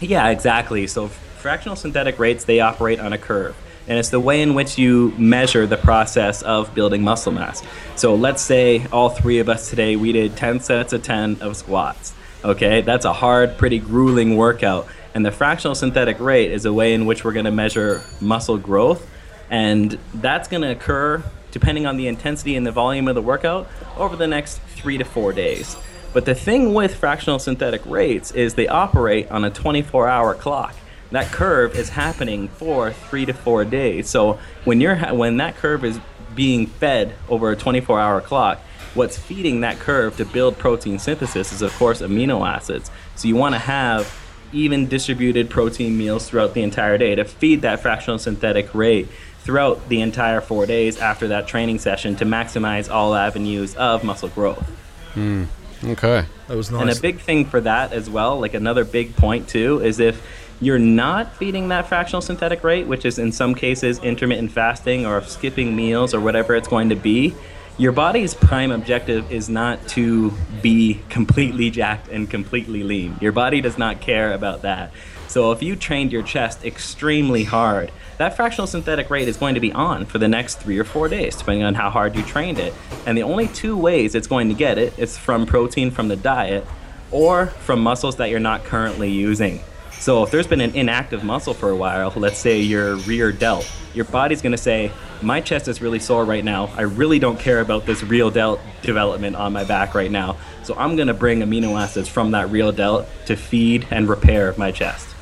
Yeah, exactly. So fractional synthetic rates they operate on a curve. And it's the way in which you measure the process of building muscle mass. So let's say all three of us today we did 10 sets of 10 of squats. Okay, that's a hard, pretty grueling workout. And the fractional synthetic rate is a way in which we're going to measure muscle growth. And that's going to occur depending on the intensity and the volume of the workout over the next three to four days. But the thing with fractional synthetic rates is they operate on a 24 hour clock. That curve is happening for three to four days. So when you're when that curve is being fed over a 24 hour clock, what's feeding that curve to build protein synthesis is of course amino acids. So you want to have even distributed protein meals throughout the entire day to feed that fractional synthetic rate throughout the entire four days after that training session to maximize all avenues of muscle growth. Hmm. Okay. That was nice. And a big thing for that as well, like another big point too, is if you're not feeding that fractional synthetic rate, which is in some cases intermittent fasting or skipping meals or whatever it's going to be, your body's prime objective is not to be completely jacked and completely lean. Your body does not care about that. So if you trained your chest extremely hard, that fractional synthetic rate is going to be on for the next three or four days, depending on how hard you trained it. And the only two ways it's going to get it is from protein from the diet or from muscles that you're not currently using. So if there's been an inactive muscle for a while, let's say your rear delt, your body's going to say, "My chest is really sore right now. I really don't care about this rear delt development on my back right now. So I'm going to bring amino acids from that rear delt to feed and repair my chest."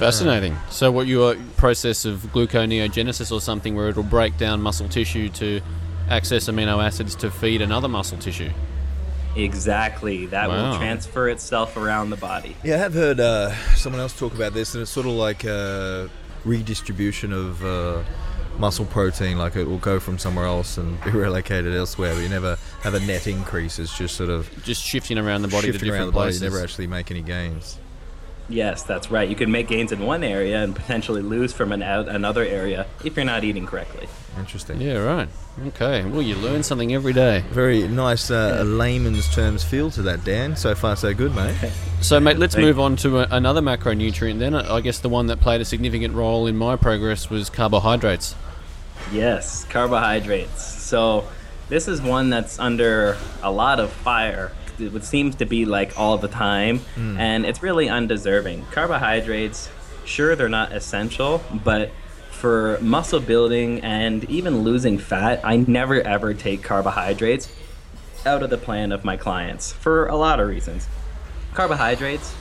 Fascinating. So, what your process of gluconeogenesis or something where it'll break down muscle tissue to access amino acids to feed another muscle tissue? Exactly. That Wow. will transfer itself around the body. Yeah, I have heard uh, someone else talk about this, and it's sort of like a redistribution of uh, muscle protein. Like it will go from somewhere else and be *laughs* relocated elsewhere, but you never have a net increase. It's just sort of Just shifting around the body to different around the body. places. You never actually make any gains. Yes, that's right. You can make gains in one area and potentially lose from an, another area if you're not eating correctly. Interesting. Yeah, right. Okay. Well, you learn something every day. Very nice uh, layman's terms feel to that, Dan. So far, so good, mate. *laughs* So, mate, let's Thank- move on to a, another macronutrient then. I guess the one that played a significant role in my progress was carbohydrates. Yes, carbohydrates. So this is one that's under a lot of fire. It seems to be like all the time, hmm. and it's really undeserving. Carbohydrates sure they're not essential, but for muscle building and even losing fat, I never ever take carbohydrates out of the plan of my clients for a lot of reasons. Carbohydrates,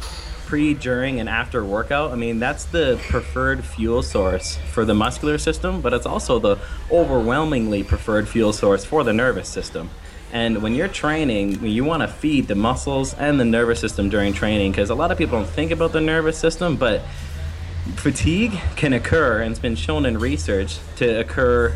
pre, during, and after workout, I mean, that's the preferred fuel source for the muscular system, but it's also the overwhelmingly preferred fuel source for the nervous system. And when you're training, you want to feed the muscles and the nervous system during training because a lot of people don't think about the nervous system, but fatigue can occur and it's been shown in research to occur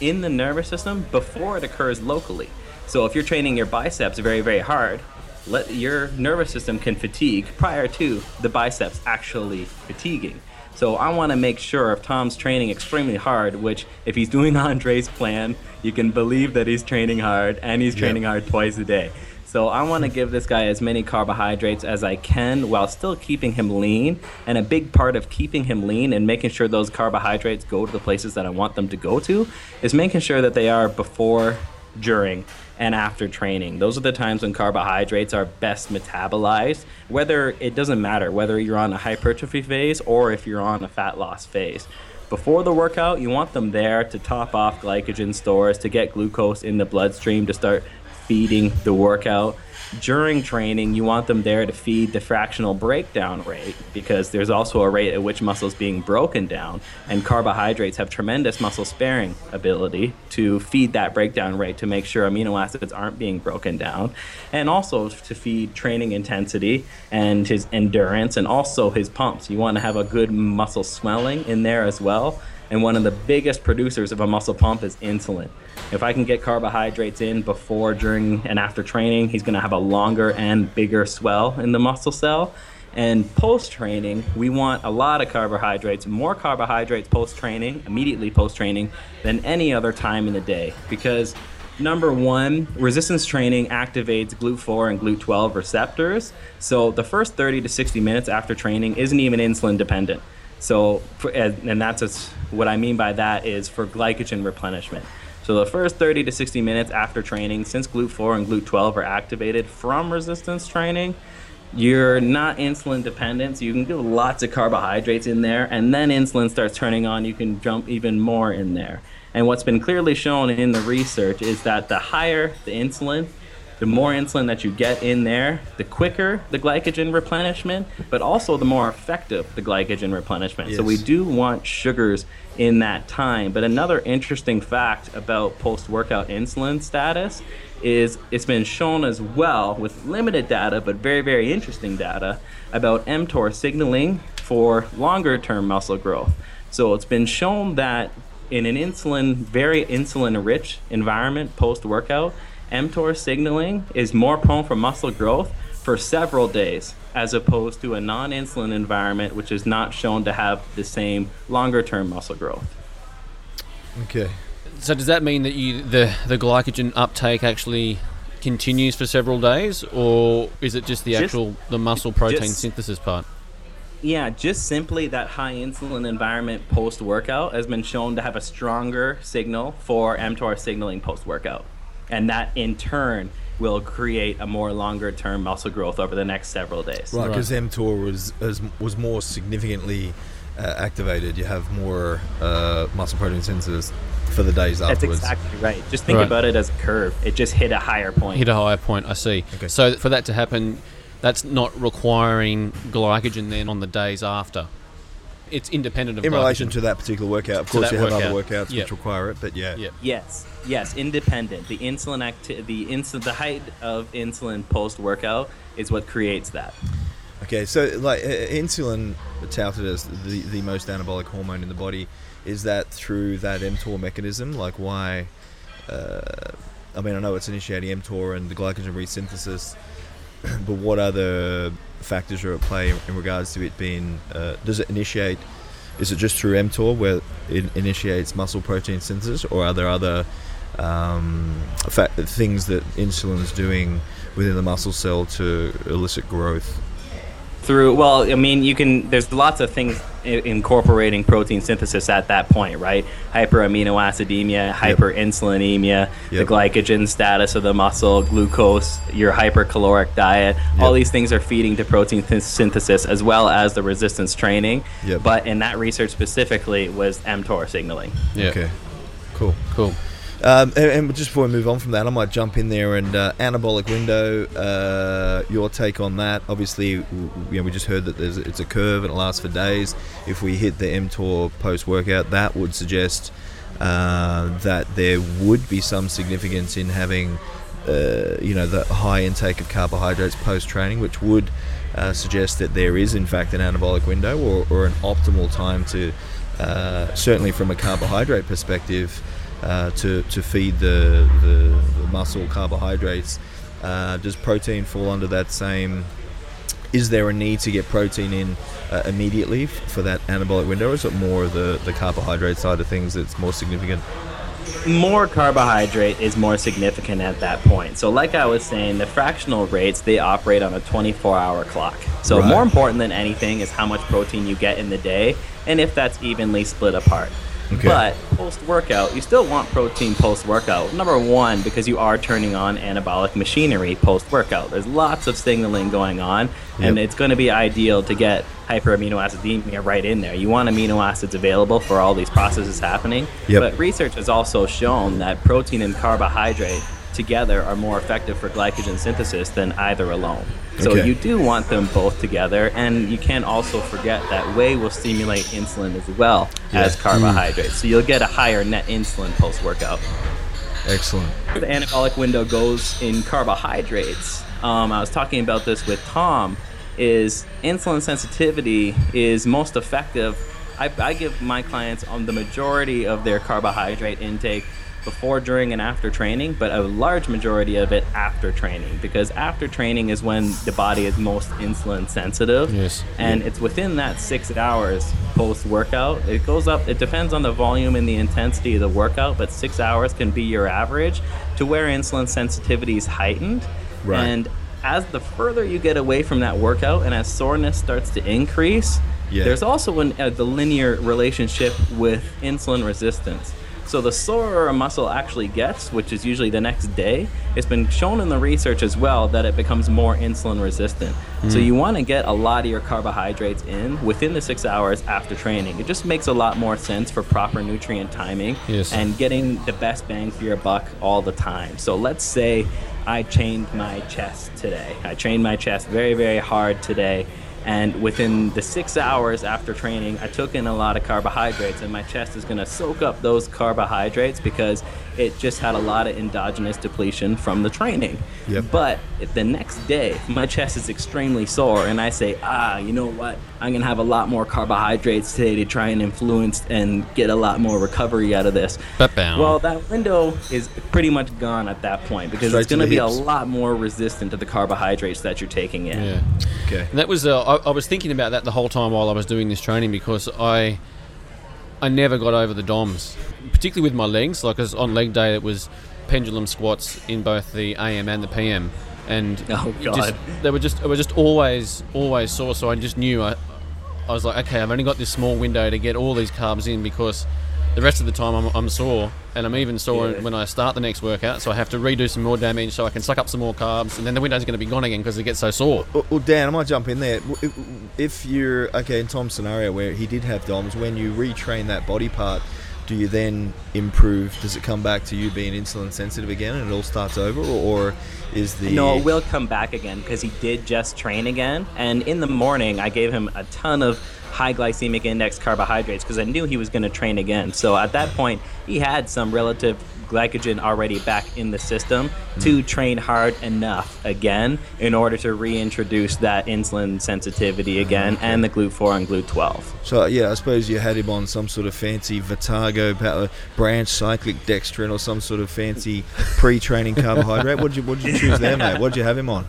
in the nervous system before it occurs locally. So if you're training your biceps very, very hard, let your nervous system can fatigue prior to the biceps actually fatiguing. So I want to make sure if Tom's training extremely hard, which if he's doing *laughs* Andre's plan, you can believe that he's training hard and he's training yep. hard twice a day. So I want to give this guy as many carbohydrates as I can while still keeping him lean. And a big part of keeping him lean and making sure those carbohydrates go to the places that I want them to go to is making sure that they are before, during, and after training. Those are the times when carbohydrates are best metabolized, whether it doesn't matter whether you're on a hypertrophy phase or if you're on a fat loss phase. Before the workout, you want them there to top off glycogen stores, to get glucose in the bloodstream, to start feeding the workout during training, you want them there to feed the fractional breakdown rate because there's also a rate at which muscle is being broken down, and carbohydrates have tremendous muscle sparing ability to feed that breakdown rate to make sure amino acids aren't being broken down, and also to feed training intensity and his endurance and also his pumps. You want to have a good muscle swelling in there as well. And one of the biggest producers of a muscle pump is insulin. If I can get carbohydrates in before, during, and after training, he's going to have a longer and bigger swell in the muscle cell. And post training, we want a lot of carbohydrates, more carbohydrates post training, immediately post training, than any other time in the day. Because number one, resistance training activates GLUT4 and GLUT12 receptors. So the first 30 to 60 minutes after training isn't even insulin dependent. So, for, and that's what I mean by that is for glycogen replenishment. So the first 30 to 60 minutes after training, since GLUT4 and GLUT12 are activated from resistance training, you're not insulin dependent, so you can get lots of carbohydrates in there, and then insulin starts turning on, you can jump even more in there. And what's been clearly shown in the research is that the higher the insulin, the more insulin that you get in there, the quicker the glycogen replenishment, but also the more effective the glycogen replenishment. Yes. So we do want sugars in that time. But another interesting fact about post workout insulin status is it's been shown as well with limited data, but very, very interesting data about mTOR signaling for longer term muscle growth. So it's been shown that in an insulin, very insulin rich environment post workout, mTOR signaling is more prone for muscle growth for several days as opposed to a non-insulin environment which is not shown to have the same longer term muscle growth. Okay. So does that mean that you the the glycogen uptake actually continues for several days or is it just the just, actual the muscle protein just, synthesis part? Yeah, just simply that high insulin environment post workout has been shown to have a stronger signal for mTOR signaling post workout and that in turn will create a more longer term muscle growth over the next several days. Right, because right. mTOR was, was was more significantly uh, activated. You have more uh, muscle protein sensors for the days That's afterwards. That's exactly right. Just think right. about it as a curve. It just hit a higher point. Hit a higher point. I see. Okay. So for that to happen, that's not requiring glycogen then on the days after it's independent of in relation to that particular workout. Of course, you have workout. other workouts yep. which require it, but yeah. Yep. Yes, yes, independent. The insulin acti- the insulin, the height of insulin post workout is what creates that. Okay, so like uh, insulin touted as the the most anabolic hormone in the body, is that through that mTOR mechanism? Like why? Uh, I mean, I know it's initiating mTOR and the glycogen resynthesis, *clears throat* but what other factors are at play in regards to it being? Uh, does it initiate? Is it just through mTOR where it initiates muscle protein synthesis, or are there other um, fa- things that insulin is doing within the muscle cell to elicit growth? through well i mean you can there's lots of things i- incorporating protein synthesis at that point right hyperaminoacidemia hyperinsulinemia the glycogen status of the muscle glucose your hypercaloric diet all these things are feeding to protein th- synthesis as well as the resistance training Yep. but in that research specifically was mtor signaling Yeah. Okay. Cool. Cool. Um, and, and just before we move on from that, I might jump in there and uh, anabolic window. Uh, your take on that? Obviously, you know, we just heard that it's a curve and it lasts for days. If we hit the mTOR post workout, that would suggest uh, that there would be some significance in having, uh, you know, the high intake of carbohydrates post training, which would uh, suggest that there is in fact an anabolic window or, or an optimal time to, uh, certainly from a carbohydrate perspective uh, to, to feed the, the, the muscle carbohydrates. Uh, does protein fall under that same? Is there a need to get protein in uh, immediately f- for that anabolic window, or is it more of the, the carbohydrate side of things that's more significant? more carbohydrate is more significant at that point. So, like I was saying, the fractional rates they operate on a 24-hour clock. So, Right. more important than anything is how much protein you get in the day, and if that's evenly split apart. Okay. But post workout, you still want protein post workout. Number one, because you are turning on anabolic machinery post workout. There's lots of signaling going on, and it's going to be ideal to get hyperaminoacidemia right in there. You want amino acids available for all these processes happening. Yep. But research has also shown that protein and carbohydrate together are more effective for glycogen synthesis than either alone. So Okay. you do want them both together, and you can also forget that whey will stimulate insulin as well as Yeah. carbohydrates. So you'll get a higher net insulin post workout. Excellent. The anabolic window goes in carbohydrates. Um, I was talking about this with Tom. Is insulin sensitivity is most effective. I, I give my clients on the majority of their carbohydrate intake before, during, and after training, but a large majority of it after training because after training is when the body is most insulin sensitive. Yes. And it's within that six hours post workout. It goes up, it depends on the volume and the intensity of the workout, but six hours can be your average to where insulin sensitivity is heightened. Right. And as the further you get away from that workout and as soreness starts to increase, Yeah. there's also an, uh, the linear relationship with insulin resistance. So the sorer a muscle actually gets, which is usually the next day, it's been shown in the research as well that it becomes more insulin resistant. So you hmm. want to get a lot of your carbohydrates in within the six hours after training. It just makes a lot more sense for proper nutrient timing Yes. and getting the best bang for your buck all the time. So let's say I trained my chest today. I trained my chest very, very hard today. And within the six hours after training, I took in a lot of carbohydrates, and my chest is going to soak up those carbohydrates because it just had a lot of endogenous depletion from the training. Yep. But if the next day, my chest is extremely sore, and I say, ah, you know what, I'm going to have a lot more carbohydrates today to try and influence and get a lot more recovery out of this. Ba-bam. Well, that window is pretty much gone at that point because Straight it's going to the be a lot more resistant to the carbohydrates that you're taking in. yeah. Okay. And that was uh, I, I was thinking about that the whole time while I was doing this training because I I never got over the DOMs, particularly with my legs. Like 'cause on leg day, it was pendulum squats in both the AM and the PM, and *laughs* Oh, God. just, they were just they were just always always sore. So I just knew I I was like, okay, I've only got this small window to get all these carbs in because the rest of the time I'm, I'm sore, and I'm even sore Yeah. when I start the next workout. So I have to redo some more damage so I can suck up some more carbs, and then the window's going to be gone again because it gets so sore. Well, well, Dan, I might jump in there. If you're okay in Tom's scenario where he did have DOMs, when you retrain that body part, do you then improve? Does it come back to you being insulin sensitive again, and it all starts over, or, is the No, it will come back again because he did just train again. And in the morning, I gave him a ton of high glycemic index carbohydrates because I knew he was going to train again. So at that point, he had some relative glycogen already back in the system to hmm. train hard enough again in order to reintroduce that insulin sensitivity ah, again and the GLUT4 and GLUT12. So yeah, I suppose you had him on some sort of fancy Vitargo power, uh, branch cyclic dextrin or some sort of fancy *laughs* pre-training carbohydrate. What did you what did you choose there, mate? What did you have him on?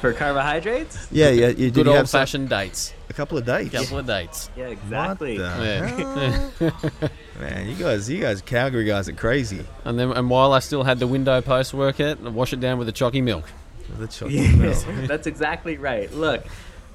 For carbohydrates? Yeah, yeah. You, did Good old fashioned dates. a couple of dates. A couple of dates. Yeah, exactly. What the Yeah. hell? *laughs* Man, you guys, you guys, Calgary guys are crazy. And then, and while I still had the window post workout, I wash it down with the chalky milk. The chocolate milk. Yes, that's exactly right. Look,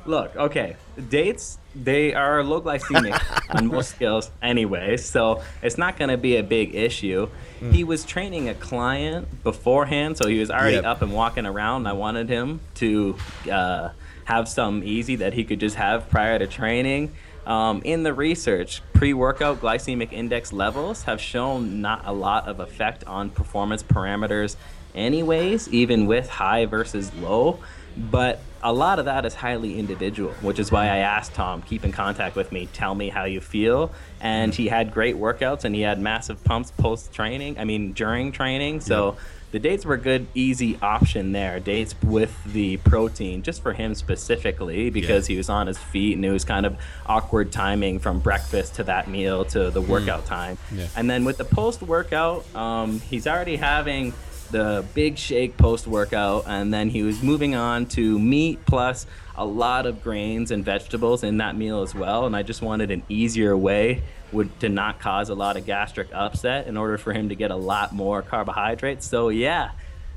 Look, okay, dates they are low glycemic *laughs* on most scales anyway, so it's not going to be a big issue. Mm. He was training a client beforehand, so he was already Yep. up and walking around. I wanted him to uh, have some easy that he could just have prior to training. Um, in the research, pre-workout glycemic index levels have shown not a lot of effect on performance parameters, anyways, even with high versus low. But a lot of that is highly individual, which is why I asked Tom, keep in contact with me, tell me how you feel. And he had great workouts and he had massive pumps post training, I mean, during training. So the dates were a good, easy option there. Dates with the protein, just for him specifically, because he was on his feet and it was kind of awkward timing from breakfast to that meal to the workout time. Yeah. And then with the post workout, um, he's already having the big shake post workout, and then he was moving on to meat plus a lot of grains and vegetables in that meal as well. And I just wanted an easier way would to not cause a lot of gastric upset in order for him to get a lot more carbohydrates. So yeah.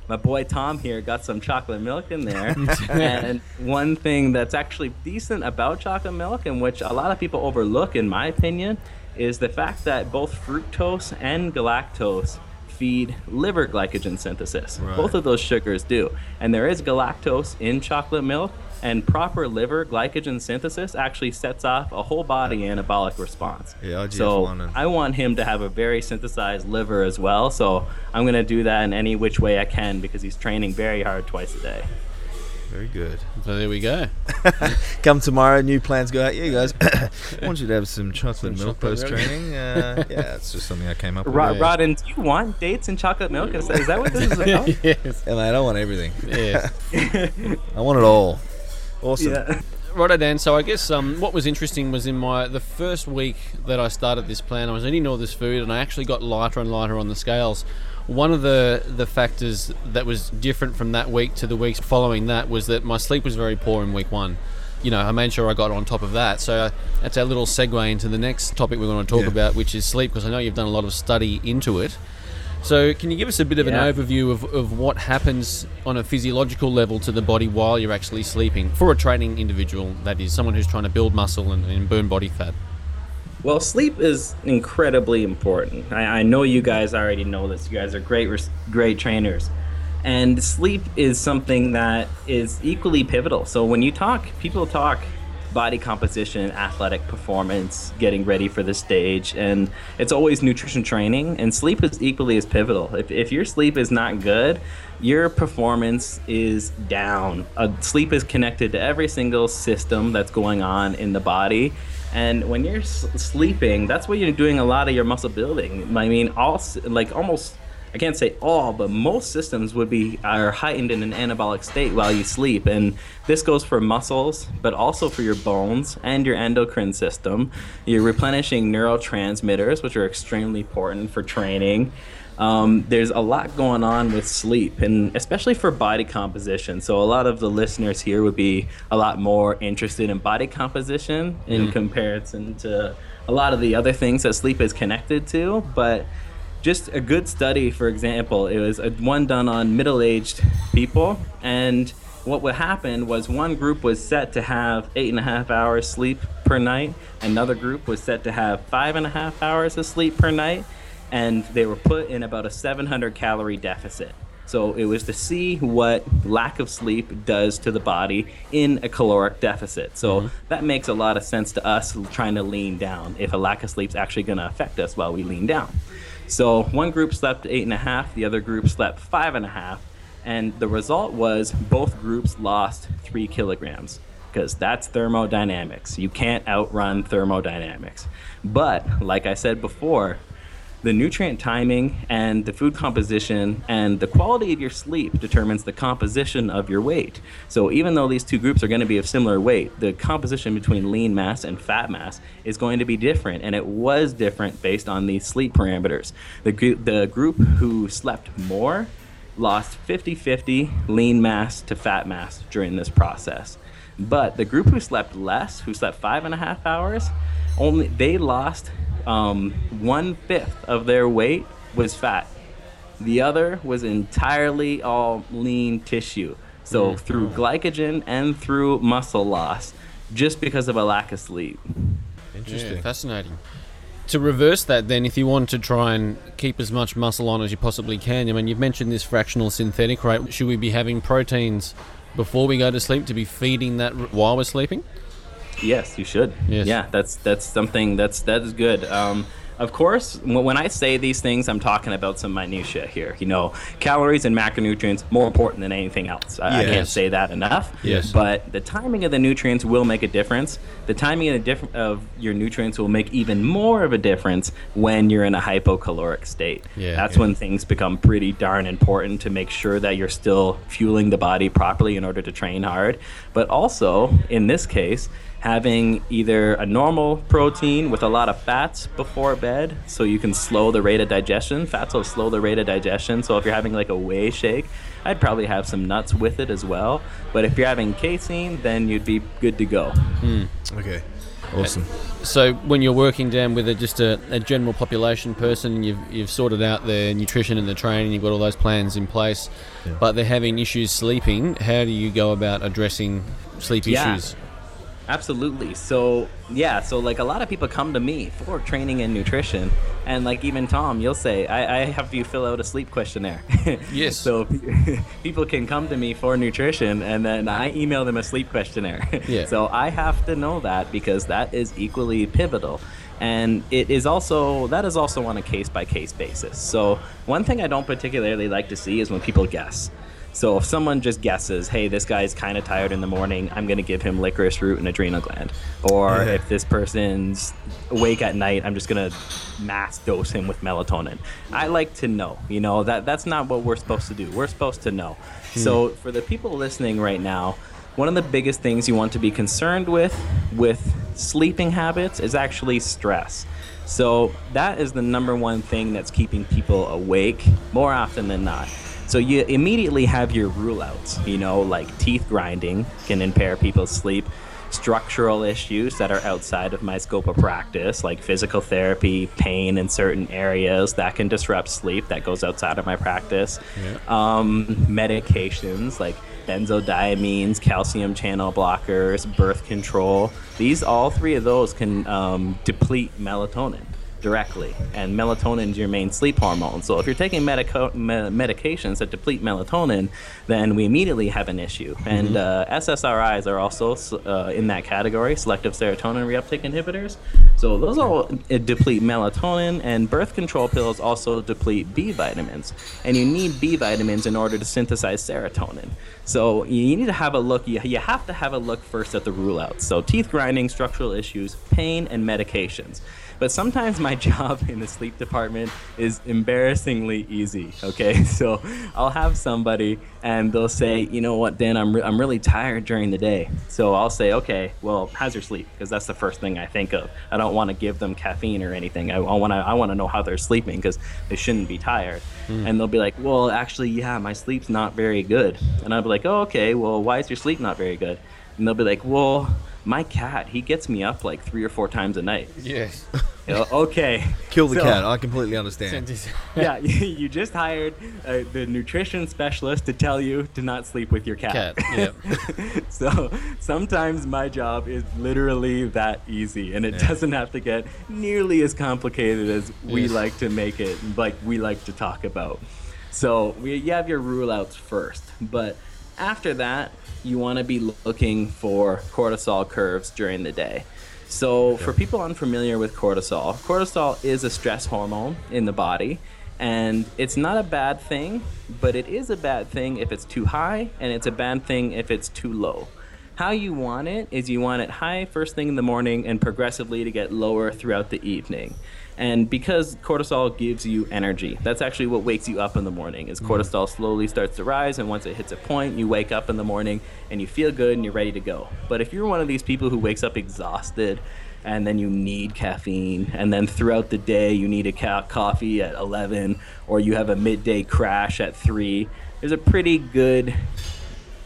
My boy Tom here got some chocolate milk in there. *laughs* and one thing that's actually decent about chocolate milk, and which a lot of people overlook, in my opinion, is the fact that both fructose and galactose feed liver glycogen synthesis. Right. Both of those sugars do. And there is galactose in chocolate milk, and proper liver glycogen synthesis actually sets off a whole body anabolic response. Yeah, so IGF-1 and- I want him to have a very synthesized liver as well. So I'm going to do that in any which way I can because he's training very hard twice a day. Very good. So there we go. *laughs* Come tomorrow, new plans go out. Yeah, guys. *coughs* I want you to have some chocolate Some milk chocolate post training. Uh, *laughs* yeah, it's just something I came up with. Rod, Yeah. Rodden, do you want dates and chocolate milk? Is that, is that what this is *laughs* about? yes. And I don't want everything. Yes. I want it all. Awesome. yeah. Righto, Dan. So I guess um, what was interesting was in my the first week that I started this plan, I was eating all this food, and I actually got lighter and lighter on the scales. One of the the factors that was different from that week to the weeks following that was that my sleep was very poor in week one. You know, I made sure I got on top of that. So uh, that's our little segue into the next topic we're going to talk Yeah. about, which is sleep, because I know you've done a lot of study into it. So, can you give us a bit of Yeah. an overview of, of what happens on a physiological level to the body while you're actually sleeping for a training individual, that is, someone who's trying to build muscle and, and burn body fat? Well, sleep is incredibly important. I, I know you guys already know this. You guys are great, great trainers, and sleep is something that is equally pivotal. So when you talk, people talk body composition, athletic performance, getting ready for the stage, and it's always nutrition training. And sleep is equally as pivotal. If, if your sleep is not good, your performance is down. Uh, sleep is connected to every single system that's going on in the body. And when you're s- sleeping, that's where you're doing a lot of your muscle building. I mean, all like almost, I can't say all, but most systems would be are heightened in an anabolic state while you sleep. And this goes for muscles, but also for your bones and your endocrine system. You're replenishing neurotransmitters, which are extremely important for training. Um, there's a lot going on with sleep, and especially for body composition. So, a lot of the listeners here would be a lot more interested in body composition in comparison to a lot of the other things that sleep is connected to. But just a good study, for example, it was a, one done on middle aged people, and what would happen was one group was set to have eight and a half hours sleep per night, another group was set to have five and a half hours of sleep per night and they were put in about a 700 calorie deficit. So it was to see what lack of sleep does to the body in a caloric deficit. So mm-hmm. that makes a lot of sense to us trying to lean down if a lack of sleep is actually going to affect us while we lean down. So one group slept eight and a half, the other group slept five and a half, and the result was both groups lost three kilograms because that's thermodynamics. You can't outrun thermodynamics. But like I said before, the nutrient timing and the food composition and the quality of your sleep determines the composition of your weight. So even though these two groups are going to be of similar weight, the composition between lean mass and fat mass is going to be different, and it was different based on these sleep parameters. The, gr- the group who slept more lost 50-50 lean mass to fat mass during this process. But the group who slept less, who slept five and a half hours, only they lost um, one fifth of their weight was fat. The other was entirely all lean tissue. So through glycogen and through muscle loss, just because of a lack of sleep. Interesting. Yeah, fascinating. To reverse that, then, if you want to try and keep as much muscle on as you possibly can, I mean, you've mentioned this fractional synthetic rate. Should we be having proteins before we go to sleep to be feeding that while we're sleeping? Yes, you should. Yes. Yeah, that's that's something that's that is good. Um, of course, when I say these things, I'm talking about some minutia here. You know, calories and macronutrients more important than anything else. I, I can't say that enough. Yes. But the timing of the nutrients will make a difference. The timing of, the diff- of your nutrients will make even more of a difference when you're in a hypocaloric state. Yeah. That's Yeah. when things become pretty darn important to make sure that you're still fueling the body properly in order to train hard. But also, in this case, having either a normal protein with a lot of fats before bed so you can slow the rate of digestion. Fats will slow the rate of digestion. So if you're having like a whey shake, I'd probably have some nuts with it as well. But if you're having casein, then you'd be good to go. Hmm. Okay. Awesome. Uh, so when you're working down with a, just a, a general population person, you've, you've sorted out their nutrition and the training, you've got all those plans in place, but they're having issues sleeping. How do you go about addressing sleep Yeah. issues? Absolutely. So yeah, so like a lot of people come to me for training and nutrition, and like even Tom, you'll say, I, I have you fill out a sleep questionnaire. *laughs* Yes. so *laughs* people can come to me for nutrition, and then I email them a sleep questionnaire. *laughs* Yeah. so I have to know that because that is equally pivotal. And it is also that is also on a case by case basis. So one thing I don't particularly like to see is when people guess. So if someone just guesses, hey, this guy's kind of tired in the morning, I'm going to give him licorice root and adrenal gland. Or if this person's awake at night, I'm just going to mass dose him with melatonin. I like to know, you know, that that's not what we're supposed to do. We're supposed to know. Hmm. So for the people listening right now, one of the biggest things you want to be concerned with with sleeping habits is actually stress. So that is the number one thing that's keeping people awake more often than not. So you immediately have your rule outs, you know, like teeth grinding can impair people's sleep, structural issues that are outside of my scope of practice, like physical therapy, pain in certain areas that can disrupt sleep, that goes outside of my practice. Um, medications like benzodiazepines, calcium channel blockers, birth control. These, all three of those can um, deplete melatonin directly, and melatonin is your main sleep hormone. So if you're taking medico- me- medications that deplete melatonin, then we immediately have an issue. And uh, SSRIs are also uh, in that category, selective serotonin reuptake inhibitors. So those all uh, deplete melatonin, and birth control pills also deplete B vitamins. And you need B vitamins in order to synthesize serotonin. So you need to have a look. You, you have to have a look first at the rule outs. So teeth grinding, structural issues, pain, and medications. But sometimes my *laughs* job in the sleep department is embarrassingly easy. Okay, *laughs* so I'll have somebody and they'll say, you know what, Dan, I'm, re- I'm really tired during the day. So I'll say, okay, well, how's your sleep? Because that's the first thing I think of. I don't want to give them caffeine or anything. I, I want to I want to know how they're sleeping because they shouldn't be tired. Hmm. And they'll be like, well, actually, yeah, my sleep's not very good. And I'll be like, oh, okay, well, why is your sleep not very good? And they'll be like, well, my cat, he gets me up like three or four times a night. Yes. *laughs* You know, okay. Kill the So- cat. I completely understand. *laughs* yeah, you just hired uh, the nutrition specialist to tell you to not sleep with your cat. Cat. *laughs* Yeah. so sometimes my job is literally that easy, and it Yeah. doesn't have to get nearly as complicated as we Yes. like to make it, like we like to talk about. So we, you have your rule outs first, but after that, you want to be looking for cortisol curves during the day. So, for people unfamiliar with cortisol, cortisol is a stress hormone in the body, and it's not a bad thing, but it is a bad thing if it's too high, and it's a bad thing if it's too low. How you want it is you want it high first thing in the morning and progressively to get lower throughout the evening. And because cortisol gives you energy, that's actually what wakes you up in the morning. Is cortisol slowly starts to rise, and once it hits a point, you wake up in the morning and you feel good and you're ready to go. But if you're one of these people who wakes up exhausted, and then you need caffeine, and then throughout the day you need a ca- coffee at 11, or you have a midday crash at 3, there's a pretty good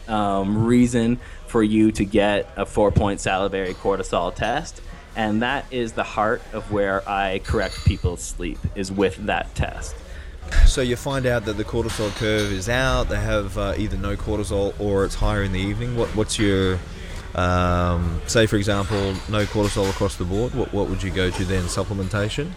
um, reason for you to get a four point salivary cortisol test. And that is the heart of where I correct people's sleep, is with that test. So you find out that the cortisol curve is out. They have uh, either no cortisol or it's higher in the evening. What, what's your um, say, for example, no cortisol across the board? What, what would you go to then? Supplementation?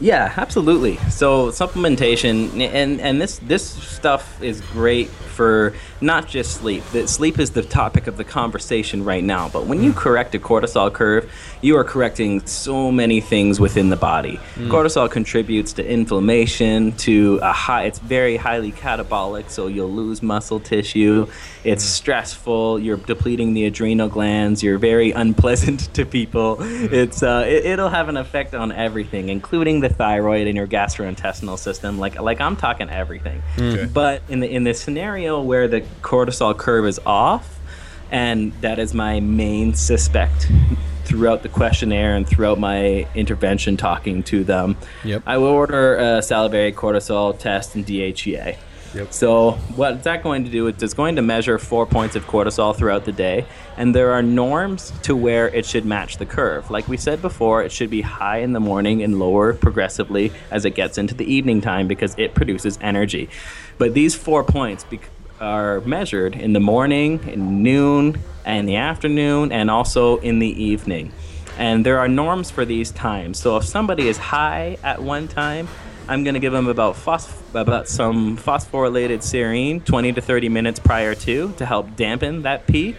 Yeah, absolutely. So supplementation and and this this stuff is great for not just sleep. That sleep is the topic of the conversation right now. But when you mm. correct a cortisol curve, you are correcting so many things within the body. Mm. Cortisol contributes to inflammation, to a high. It's very highly catabolic, so you'll lose muscle tissue. It's stressful. You're depleting the adrenal glands. You're very unpleasant *laughs* to people. It's uh, it, it'll have an effect on everything, including the thyroid and your gastrointestinal system. Like like I'm talking everything. Okay. But in the in the scenario where the cortisol curve is off, and that is my main suspect throughout the questionnaire and throughout my intervention talking to them. Yep. I will order a salivary cortisol test and DHEA. Yep. So what's that going to do? is It's going to measure four points of cortisol throughout the day, and there are norms to where it should match the curve. Like we said before, it should be high in the morning and lower progressively as it gets into the evening time because it produces energy. But these four points bec- are measured in the morning, in noon, and the afternoon, and also in the evening. And there are norms for these times. So if somebody is high at one time, I'm going to give them about phos- about some phosphatidyl serine 20 to 30 minutes prior to to help dampen that peak.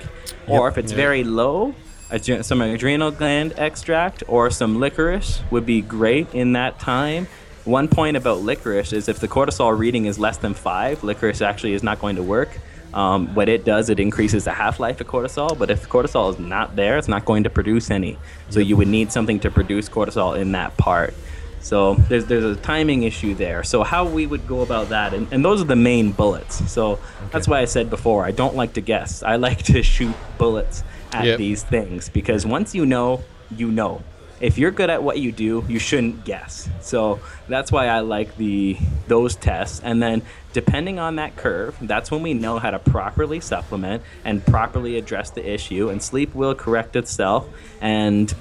Or if it's Yeah. very low, adre- some adrenal gland extract or some licorice would be great in that time. One point about licorice is if the cortisol reading is less than five, licorice actually is not going to work. Um, what it does, it increases the half life of cortisol, but if cortisol is not there, it's not going to produce any. So you would need something to produce cortisol in that part. So there's there's a timing issue there. So how we would go about that, and, and those are the main bullets. So that's why I said before, I don't like to guess. I *laughs* like to shoot bullets at Yep. these things because once you know, you know. If you're good at what you do, you shouldn't guess. So that's why I like the those tests. And then depending on that curve, that's when we know how to properly supplement and properly address the issue. And sleep will correct itself. And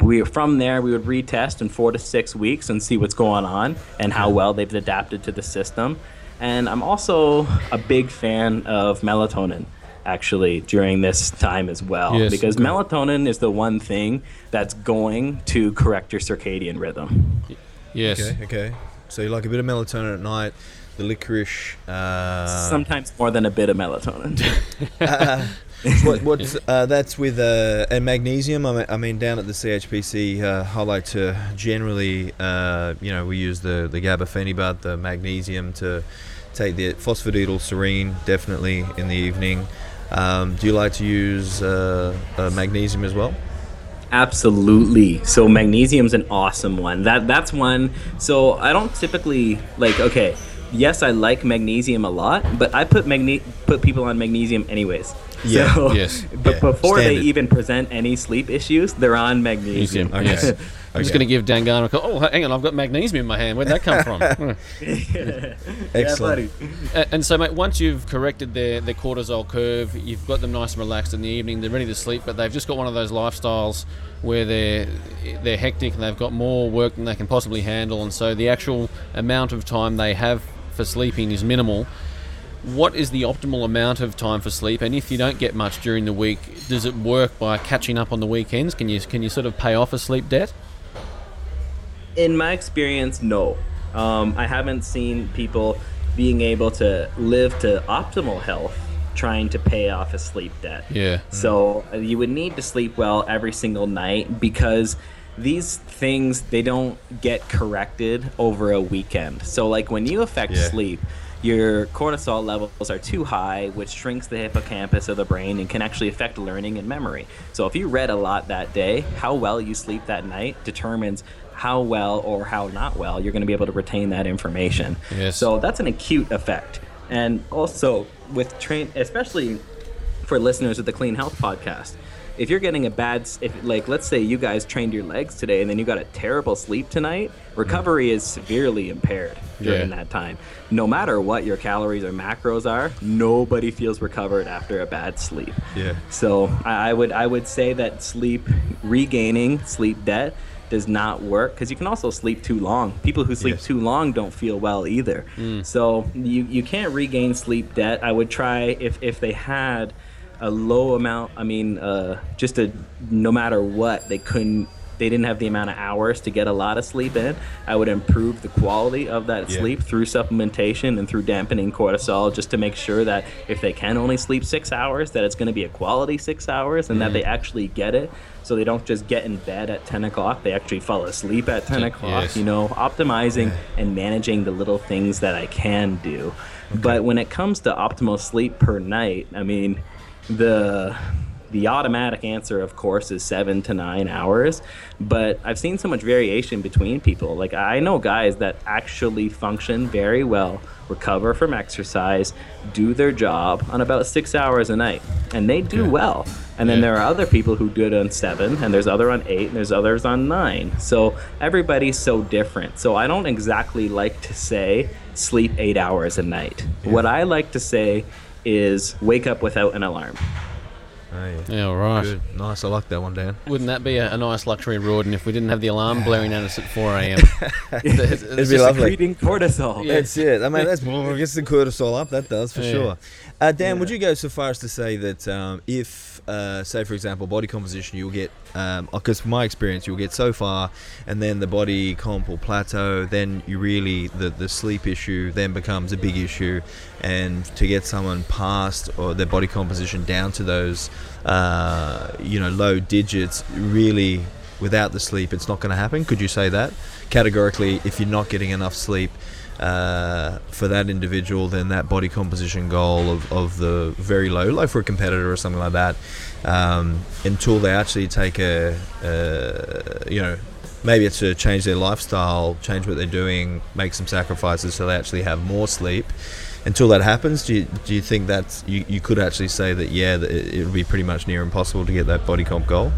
we from there we would retest in four to six weeks and see what's going on and how well they've adapted to the system. And I'm also a big fan of melatonin actually during this time as well Yes. because melatonin is the one thing that's going to correct your circadian rhythm. Yes. Okay, okay. So you like a bit of melatonin at night, the licorice. Uh, Sometimes more than a bit of melatonin. *laughs* *laughs* what, *laughs* what's uh, that's with uh, and magnesium. I mean, I mean, down at the CHPC, uh, I like to generally, uh, you know, we use the the gabafenibut, the magnesium to take the phosphatidyl serine definitely in the evening. Um, do you like to use uh, uh, magnesium as well? Absolutely. So magnesium's an awesome one. That that's one. So I don't typically like. Okay, yes, I like magnesium a lot, but I put magne- put people on magnesium anyways. Yeah, So, yes. *laughs* But Yeah, before they even present any sleep issues, they're on magnesium. Magnesium. Okay. *laughs* Yes. I'm just going to give Dan Garner a call. Oh, hang on, I've got magnesium in my hand. Where'd that come from? *laughs* Hmm. Excellent. A- and so, mate, once you've corrected their, their cortisol curve, you've got them nice and relaxed in the evening, they're ready to sleep, but they've just got one of those lifestyles where they're they're hectic and they've got more work than they can possibly handle, and so the actual amount of time they have for sleeping is minimal. What is the optimal amount of time for sleep? And if you don't get much during the week, does it work by catching up on the weekends? Can you can you sort of pay off a sleep debt? In my experience, no. Um, I haven't seen people being able to live to optimal health trying to pay off a sleep debt. Yeah. So uh, you would need to sleep well every single night because these things they don't get corrected over a weekend. So like when you affect Yeah. sleep, your cortisol levels are too high, which shrinks the hippocampus of the brain and can actually affect learning and memory. So if you read a lot that day, how well you sleep that night determines how well or how not well you're going to be able to retain that information. Yes. So that's an acute effect. And also with train especially for listeners of the Clean Health podcast. If you're getting a bad, if like let's say you guys trained your legs today and then you got a terrible sleep tonight, mm. recovery is severely impaired during Yeah. that time. No matter what your calories or macros are, nobody feels recovered after a bad sleep. Yeah. So I would I would say that sleep regaining sleep debt does not work because you can also sleep too long. People who sleep Yes. too long don't feel well either. Mm. So you, you can't regain sleep debt. I would try if, if they had a low amount, I mean, uh, just a no matter what, they couldn't. They didn't have the amount of hours to get a lot of sleep in. I would improve the quality of that Yeah. sleep through supplementation and through dampening cortisol just to make sure that if they can only sleep six hours that it's going to be a quality six hours and that they actually get it so they don't just get in bed at 10 o'clock they actually fall asleep at 10 o'clock Yes. you know optimizing and managing the little things that i can do but when it comes to optimal sleep per night i mean the the automatic answer of course is seven to nine hours but i've seen so much variation between people. Like i know guys that actually function very well recover from exercise do their job on about six hours a night and they do Okay. well. And then Yeah. there are other people who do it on seven and there's other on eight and there's others on nine. So everybody's so different. So i don't exactly like to say sleep eight hours a night. What i like to say is wake up without an alarm Oh, yeah. Yeah, all right. Good. Nice. I like that one, Dan. Wouldn't that be a, a nice luxury, Rawdon, if we didn't have the alarm blaring at us at 4 a.m.? It's- it's It'd be just- lovely. Secreting cortisol. Yeah. That's it. I mean, that's well, gets the cortisol up. That does for Yeah. sure. Uh, Dan, Yeah. would you go so far as to say that um, if, uh, say, for example, body composition, you'll get, because from my experience, you'll get so far, and then the body comp will plateau. Then you really the the sleep issue then becomes a big issue, and to get someone past or their body composition down to those, uh, you know, low digits, really. Without the sleep, it's not going to happen. Could you say that categorically? If you're not getting enough sleep, uh, for that individual, then that body composition goal of, of the very low, like for a competitor or something like that, um, until they actually take a, uh, you know, maybe it's to change their lifestyle, change what they're doing, make some sacrifices so they actually have more sleep. Until that happens, do you, do you think that you, you could actually say that, yeah, that it would be pretty much near impossible to get that body comp goal?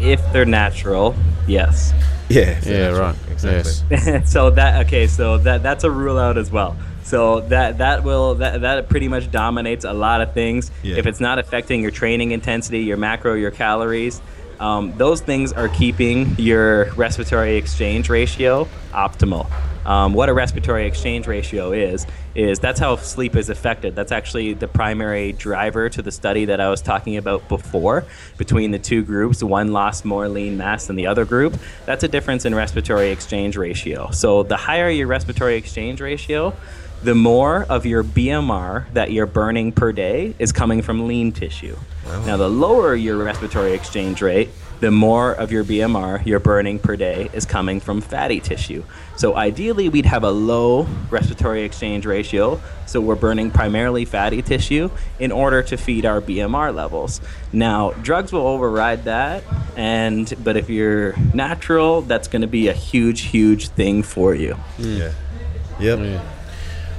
If they're natural, yes. *laughs* Yeah, yeah, right. Exactly. Yes. *laughs* so that okay, so that that's a rule out as well. So that that will that that pretty much dominates a lot of things. Yeah. If it's not affecting your training intensity, your macro, your calories, um, those things are keeping your respiratory exchange ratio optimal. Um, what a respiratory exchange ratio is is that's how sleep is affected. That's actually the primary driver to the study that I was talking about before between the two groups. One lost more lean mass than the other group. That's a difference in respiratory exchange ratio. So the higher your respiratory exchange ratio, the more of your BMR that you're burning per day is coming from lean tissue. Now, the lower your respiratory exchange rate, the more of your BMR you're burning per day is coming from fatty tissue. So, ideally, we'd have a low respiratory exchange ratio, so we're burning primarily fatty tissue in order to feed our BMR levels. Now, drugs will override that, and but if you're natural, that's going to be a huge, huge thing for you. Yeah. Yep. Yeah.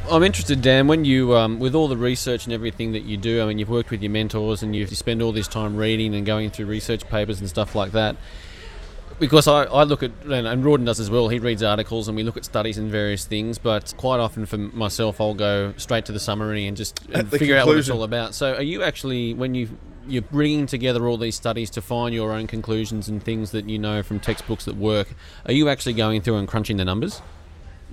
I'm interested, Dan, when you, um, with all the research and everything that you do, I mean, you've worked with your mentors and you spend all this time reading and going through research papers and stuff like that. Because I, I look at, and, and Rawdon does as well, he reads articles and we look at studies and various things, but quite often for myself, I'll go straight to the summary and just and figure out what it's all about. So are you actually, when you you're bringing together all these studies to find your own conclusions and things that you know from textbooks that work, are you actually going through and crunching the numbers?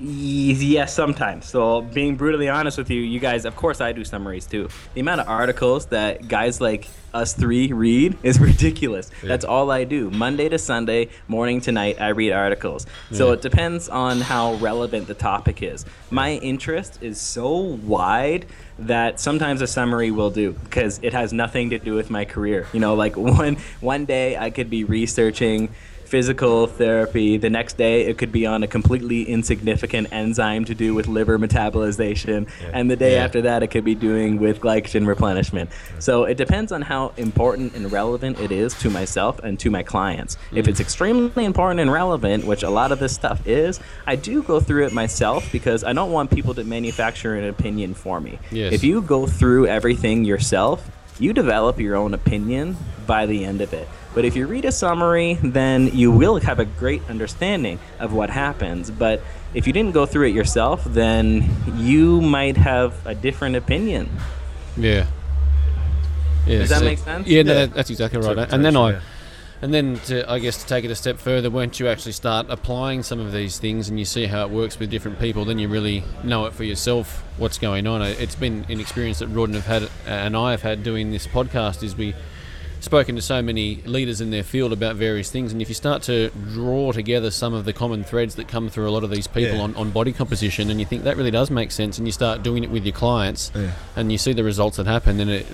Yes, sometimes. So, being brutally honest with you, you guys, of course, I do summaries too. The amount of articles that guys like us three read is *laughs* ridiculous. That's all I do. Monday to Sunday, morning to night, I read articles. So, Yeah. it depends on how relevant the topic is. My interest is so wide that sometimes a summary will do because it has nothing to do with my career. You know, like *laughs* one one day I could be researching physical therapy. The next day, it could be on a completely insignificant enzyme to do with liver metabolization. And the day Yeah. after that, it could be doing with glycogen replenishment. So it depends on how important and relevant it is to myself and to my clients. If mm. it's extremely important and relevant, which a lot of this stuff is, I do go through it myself because I don't want people to manufacture an opinion for me. Yes. If you go through everything yourself, you develop your own opinion by the end of it. But if you read a summary, then you will have a great understanding of what happens. But if you didn't go through it yourself, then you might have a different opinion. Yeah. Yeah, Does that so- make sense? Yeah, no, Yeah. that- that's exactly right. And then I, And then, to, I guess, to take it a step further, once you actually start applying some of these things and you see how it works with different people, then you really know it for yourself what's going on. Uh, it's been an experience that Rawdon have had uh, and I have had doing this podcast. Is we spoken to so many leaders in their field about various things, and if you start to draw together some of the common threads that come through a lot of these people Yeah. on, on body composition, and you think that really does make sense, and you start doing it with your clients, Yeah. and you see the results that happen, then it,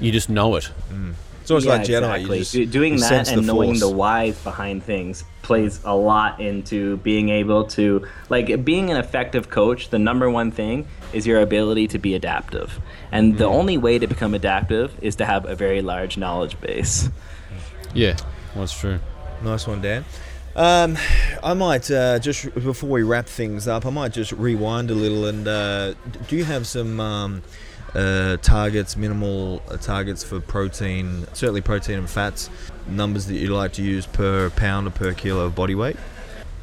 you just know it. Mm. It's almost yeah, like Jedi. exactly. You just, Do- doing you that sense and knowing force. the whys behind things plays a lot into being able to like being an effective coach the number one thing is your ability to be adaptive and Mm. the only way to become adaptive is to have a very large knowledge base Yeah, that's true. Nice one, Dan. Um, I might uh, just before we wrap things up, I might just rewind a little. And uh, do you have some um, uh, targets, minimal targets for protein? Certainly, protein and fats. Numbers that you like to use per pound or per kilo of body weight.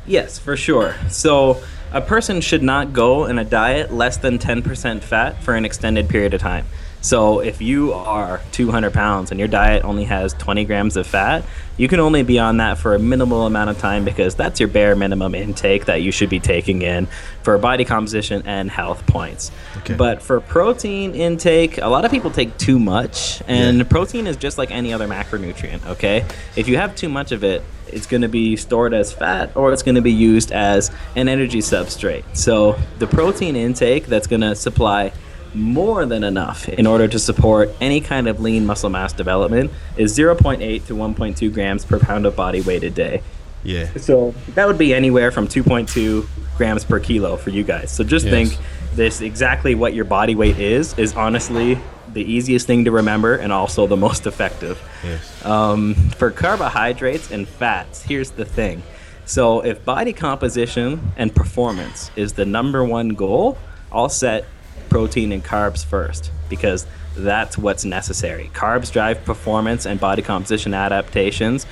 Yes, for sure. So a person should not go in a diet less than 10% fat for an extended period of time. So if you are 200 pounds and your diet only has 20 grams of fat, you can only be on that for a minimal amount of time because that's your bare minimum intake that you should be taking in for body composition and health points. Okay. But for protein intake, a lot of people take too much, and Yeah. protein is just like any other macronutrient, okay? If you have too much of it, it's going to be stored as fat or it's going to be used as an energy substrate. So the protein intake that's going to supply more than enough in order to support any kind of lean muscle mass development is 0.8 to 1.2 grams per pound of body weight a day. Yeah. So that would be anywhere from 2.2 grams per kilo for you guys. So just Yes. think this exactly what your body weight is is honestly the easiest thing to remember and also the most effective. Yes. Um, for carbohydrates and fats, here's the thing. So if body composition and performance is the number one goal, I'll set protein and carbs first because that's what's necessary. Carbs drive performance and body composition adaptations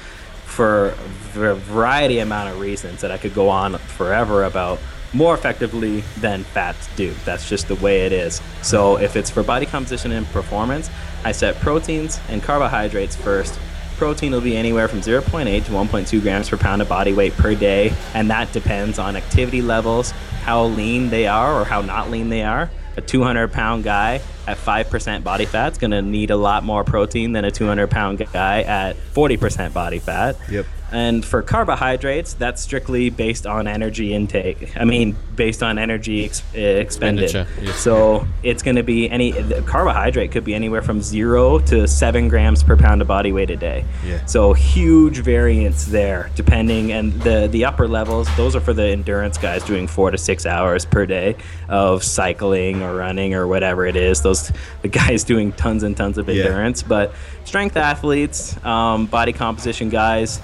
for a variety amount of reasons that I could go on forever about more effectively than fats do. That's just the way it is. So if it's for body composition and performance, I set proteins and carbohydrates first. Protein will be anywhere from 0.8 to 1.2 grams per pound of body weight per day, and that depends on activity levels, how lean they are or how not lean they are. A 200 pound guy at 5% body fat is going to need a lot more protein than a 200 pound guy at 40% body fat. Yep. And for carbohydrates, that's strictly based on energy intake. I mean, based on energy ex- uh, expended. Yes. So it's going to be any carbohydrate could be anywhere from zero to seven grams per pound of body weight a day. Yeah. So huge variance there, depending. And the the upper levels, those are for the endurance guys doing four to six hours per day of cycling or running or whatever it is. Those the guys *laughs* doing tons and tons of Yeah. endurance. But strength athletes, um, body composition guys,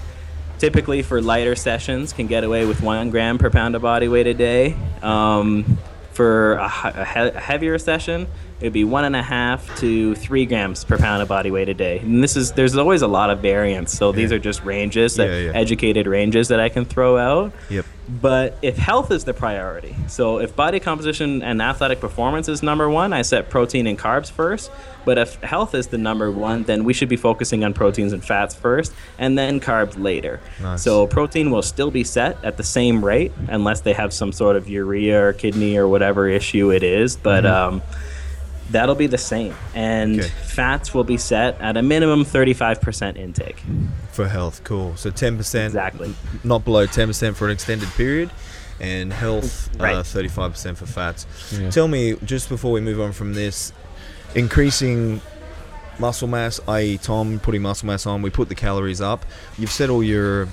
typically for lighter sessions can get away with one gram per pound of body weight a day. Um, for a, a he- a heavier session, it would be one and a half to three grams per pound of body weight a day. And this is there's always a lot of variance. So these are just ranges, that, Yeah, yeah. educated ranges that I can throw out. Yep. But if health is the priority, so if body composition and athletic performance is number one, I set protein and carbs first. But if health is the number one, then we should be focusing on proteins and fats first, and then carbs later. Nice. So protein will still be set at the same rate unless they have some sort of urea or kidney or whatever issue it is. But um, that'll be the same, and Okay. fats will be set at a minimum 35% intake. For health, cool. So ten percent, Exactly. not below ten percent for an extended period, and health uh, Right. thirty-five percent for fats. Yeah. Tell me, just before we move on from this, increasing muscle mass, i.e., Tom putting muscle mass on, we put the calories up. You've set all your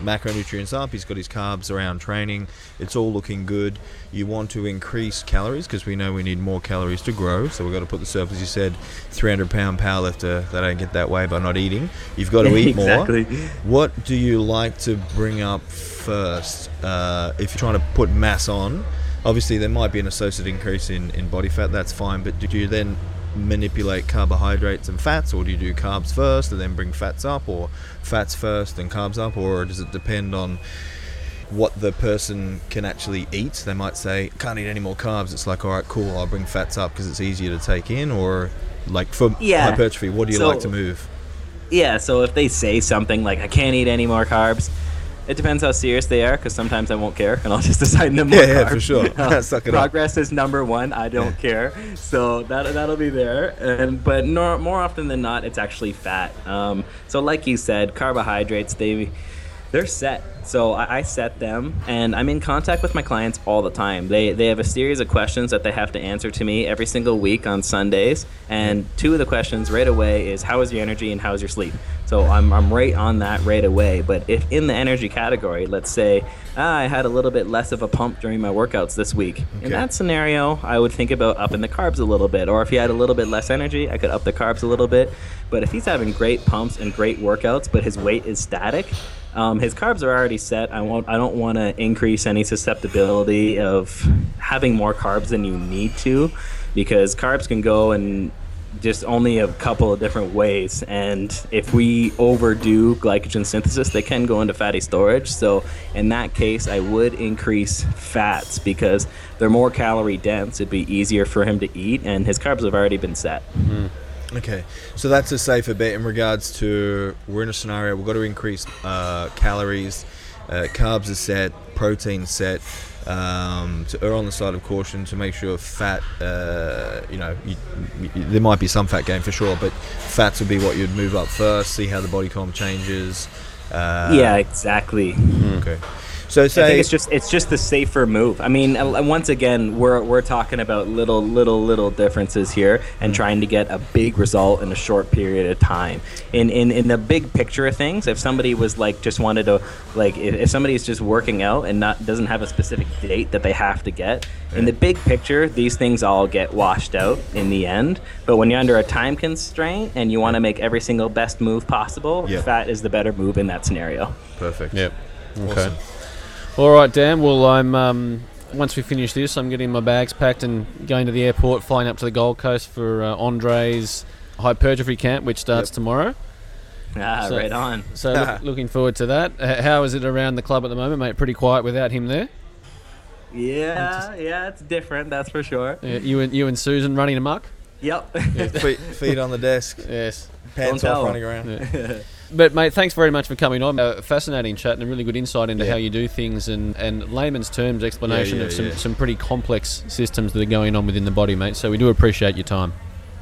macronutrients up. He's got his carbs around training. It's all looking good. You want to increase calories because we know we need more calories to grow. So we've got to put the surplus. You said 300 pound powerlifter. They don't get that way by not eating. You've got to *laughs* eat Exactly. more. What do you like to bring up first uh, if you're trying to put mass on? Obviously, there might be an associated increase in, in body fat. That's fine. But do you then manipulate carbohydrates and fats, or do you do carbs first and then bring fats up, or fats first and carbs up, or does it depend on what the person can actually eat? They might say, "Can't eat any more carbs." It's like, all right, cool. I'll bring fats up because it's easier to take in, or like for Yeah. hypertrophy, what do you So- like to move? Yeah, so if they say something like I can't eat any more carbs, it depends how serious they are because sometimes I won't care and I'll *laughs* just assign them. more Yeah, yeah, for sure. Uh, *laughs* *laughs* Suck it up. progress is number one. I don't care, so that that'll be there. And but nor, more often than not, it's actually fat. Um, so like you said, carbohydrates they they're set. So I, I set them, and I'm in contact with my clients all the time. They they have a series of questions that they have to answer to me every single week on Sundays. And two of the questions right away is how is your energy and how is your sleep. So I'm I'm right on that right away. But if in the energy category, let's say ah, I had a little bit less of a pump during my workouts this week, Okay. in that scenario, I would think about upping the carbs a little bit. Or if he had a little bit less energy, I could up the carbs a little bit. But if he's having great pumps and great workouts, but his weight is static, um, his carbs are already set. I won't. I don't want to increase any susceptibility of having more carbs than you need to, because carbs can go in just only a couple of different ways. And if we overdo glycogen synthesis, they can go into fatty storage. So in that case, I would increase fats because they're more calorie dense. It'd be easier for him to eat, and his carbs have already been set. Okay, so that's a safer bet in regards to we're in a scenario we've got to increase uh, calories, uh, carbs are set, protein set. Um, to err on the side of caution to make sure fat, uh, you know, you, you, there might be some fat gain for sure, but fats would be what you'd move up first. See how the body comp changes. Uh, yeah, exactly. Okay. So I think it's just it's just the safer move. I mean, uh, once again, we're we're talking about little little little differences here and trying to get a big result in a short period of time. In in in the big picture of things, if somebody was like just wanted to like if, if somebody's just working out and not doesn't have a specific date that they have to get, in the big picture, these things all get washed out in the end. But when you're under a time constraint and you want to make every single best move possible, Yeah. fat is the better move in that scenario. perfect. Yep. Okay. Awesome. All right, Dan. Well, I'm um, once we finish this, I'm getting my bags packed and going to the airport, flying up to the Gold Coast for uh, Andre's hypertrophy camp, which starts Yep. tomorrow. Ah, So- right on. *laughs* So look, looking forward to that. Uh, how is it around the club at the moment, mate? Pretty quiet without him there. Yeah, yeah, it's different, that's for sure. Uh, you and you and Susan running amok. Yep. feet, feet on the desk, Yes. pants Don't off, running around. Yeah. *laughs* But mate, thanks very much for coming on. Uh, fascinating chat and a really good insight into Yeah. how you do things and, and layman's terms explanation yeah, of some, yeah. some pretty complex systems that are going on within the body, mate. So we do appreciate your time.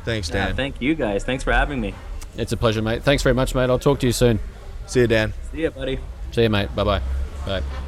Thanks, Yeah, Dan. thank you guys. Thanks for having me. It's a pleasure, mate. Thanks very much, mate. I'll talk to you soon. See you, Dan. See you, buddy. See you, mate. Bye-bye. Bye.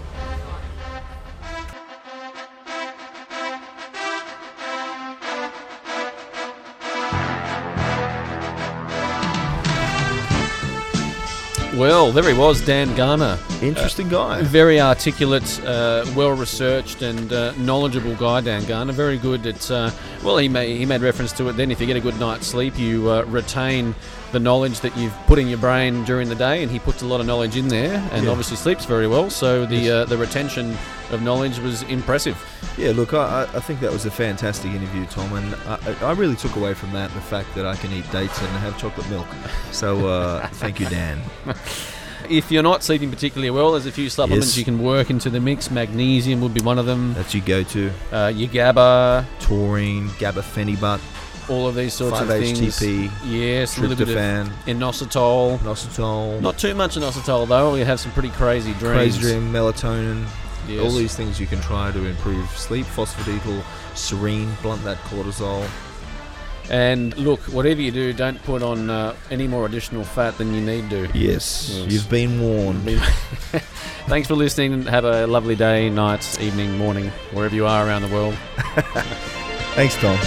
Well, there he was, Dan Garner. Interesting guy. Very articulate, uh, well researched, and uh, knowledgeable guy, Dan Garner. Very good at. Uh, well, he made he made reference to it. Then, if you get a good night's sleep, you uh, retain the knowledge that you've put in your brain during the day, and he puts a lot of knowledge in there, and Yeah. obviously sleeps very well. So the uh, the retention of knowledge was impressive. Yeah, look, I, I think that was a fantastic interview, Tom, and I, I really took away from that the fact that I can eat dates and have chocolate milk. So uh, *laughs* thank you, Dan. If you're not sleeping particularly well, there's a few supplements Yes. you can work into the mix. Magnesium would be one of them. That's your go-to. Uh, your GABA, Taurine, gabafenibut, all of these sorts of things. 5-HTP, Yes, a little bit of tryptophan, inositol. inositol, Not too much inositol though. You have some pretty crazy dreams. crazy dream, melatonin. Yes. All these things you can try to improve sleep, phosphatidyl, serine, blunt that cortisol. And look, whatever you do, don't put on uh, any more additional fat than you need to. Yes, Yes. you've been warned. *laughs* Thanks for listening. Have a lovely day, night, evening, morning, wherever you are around the world. *laughs* Thanks, Tom.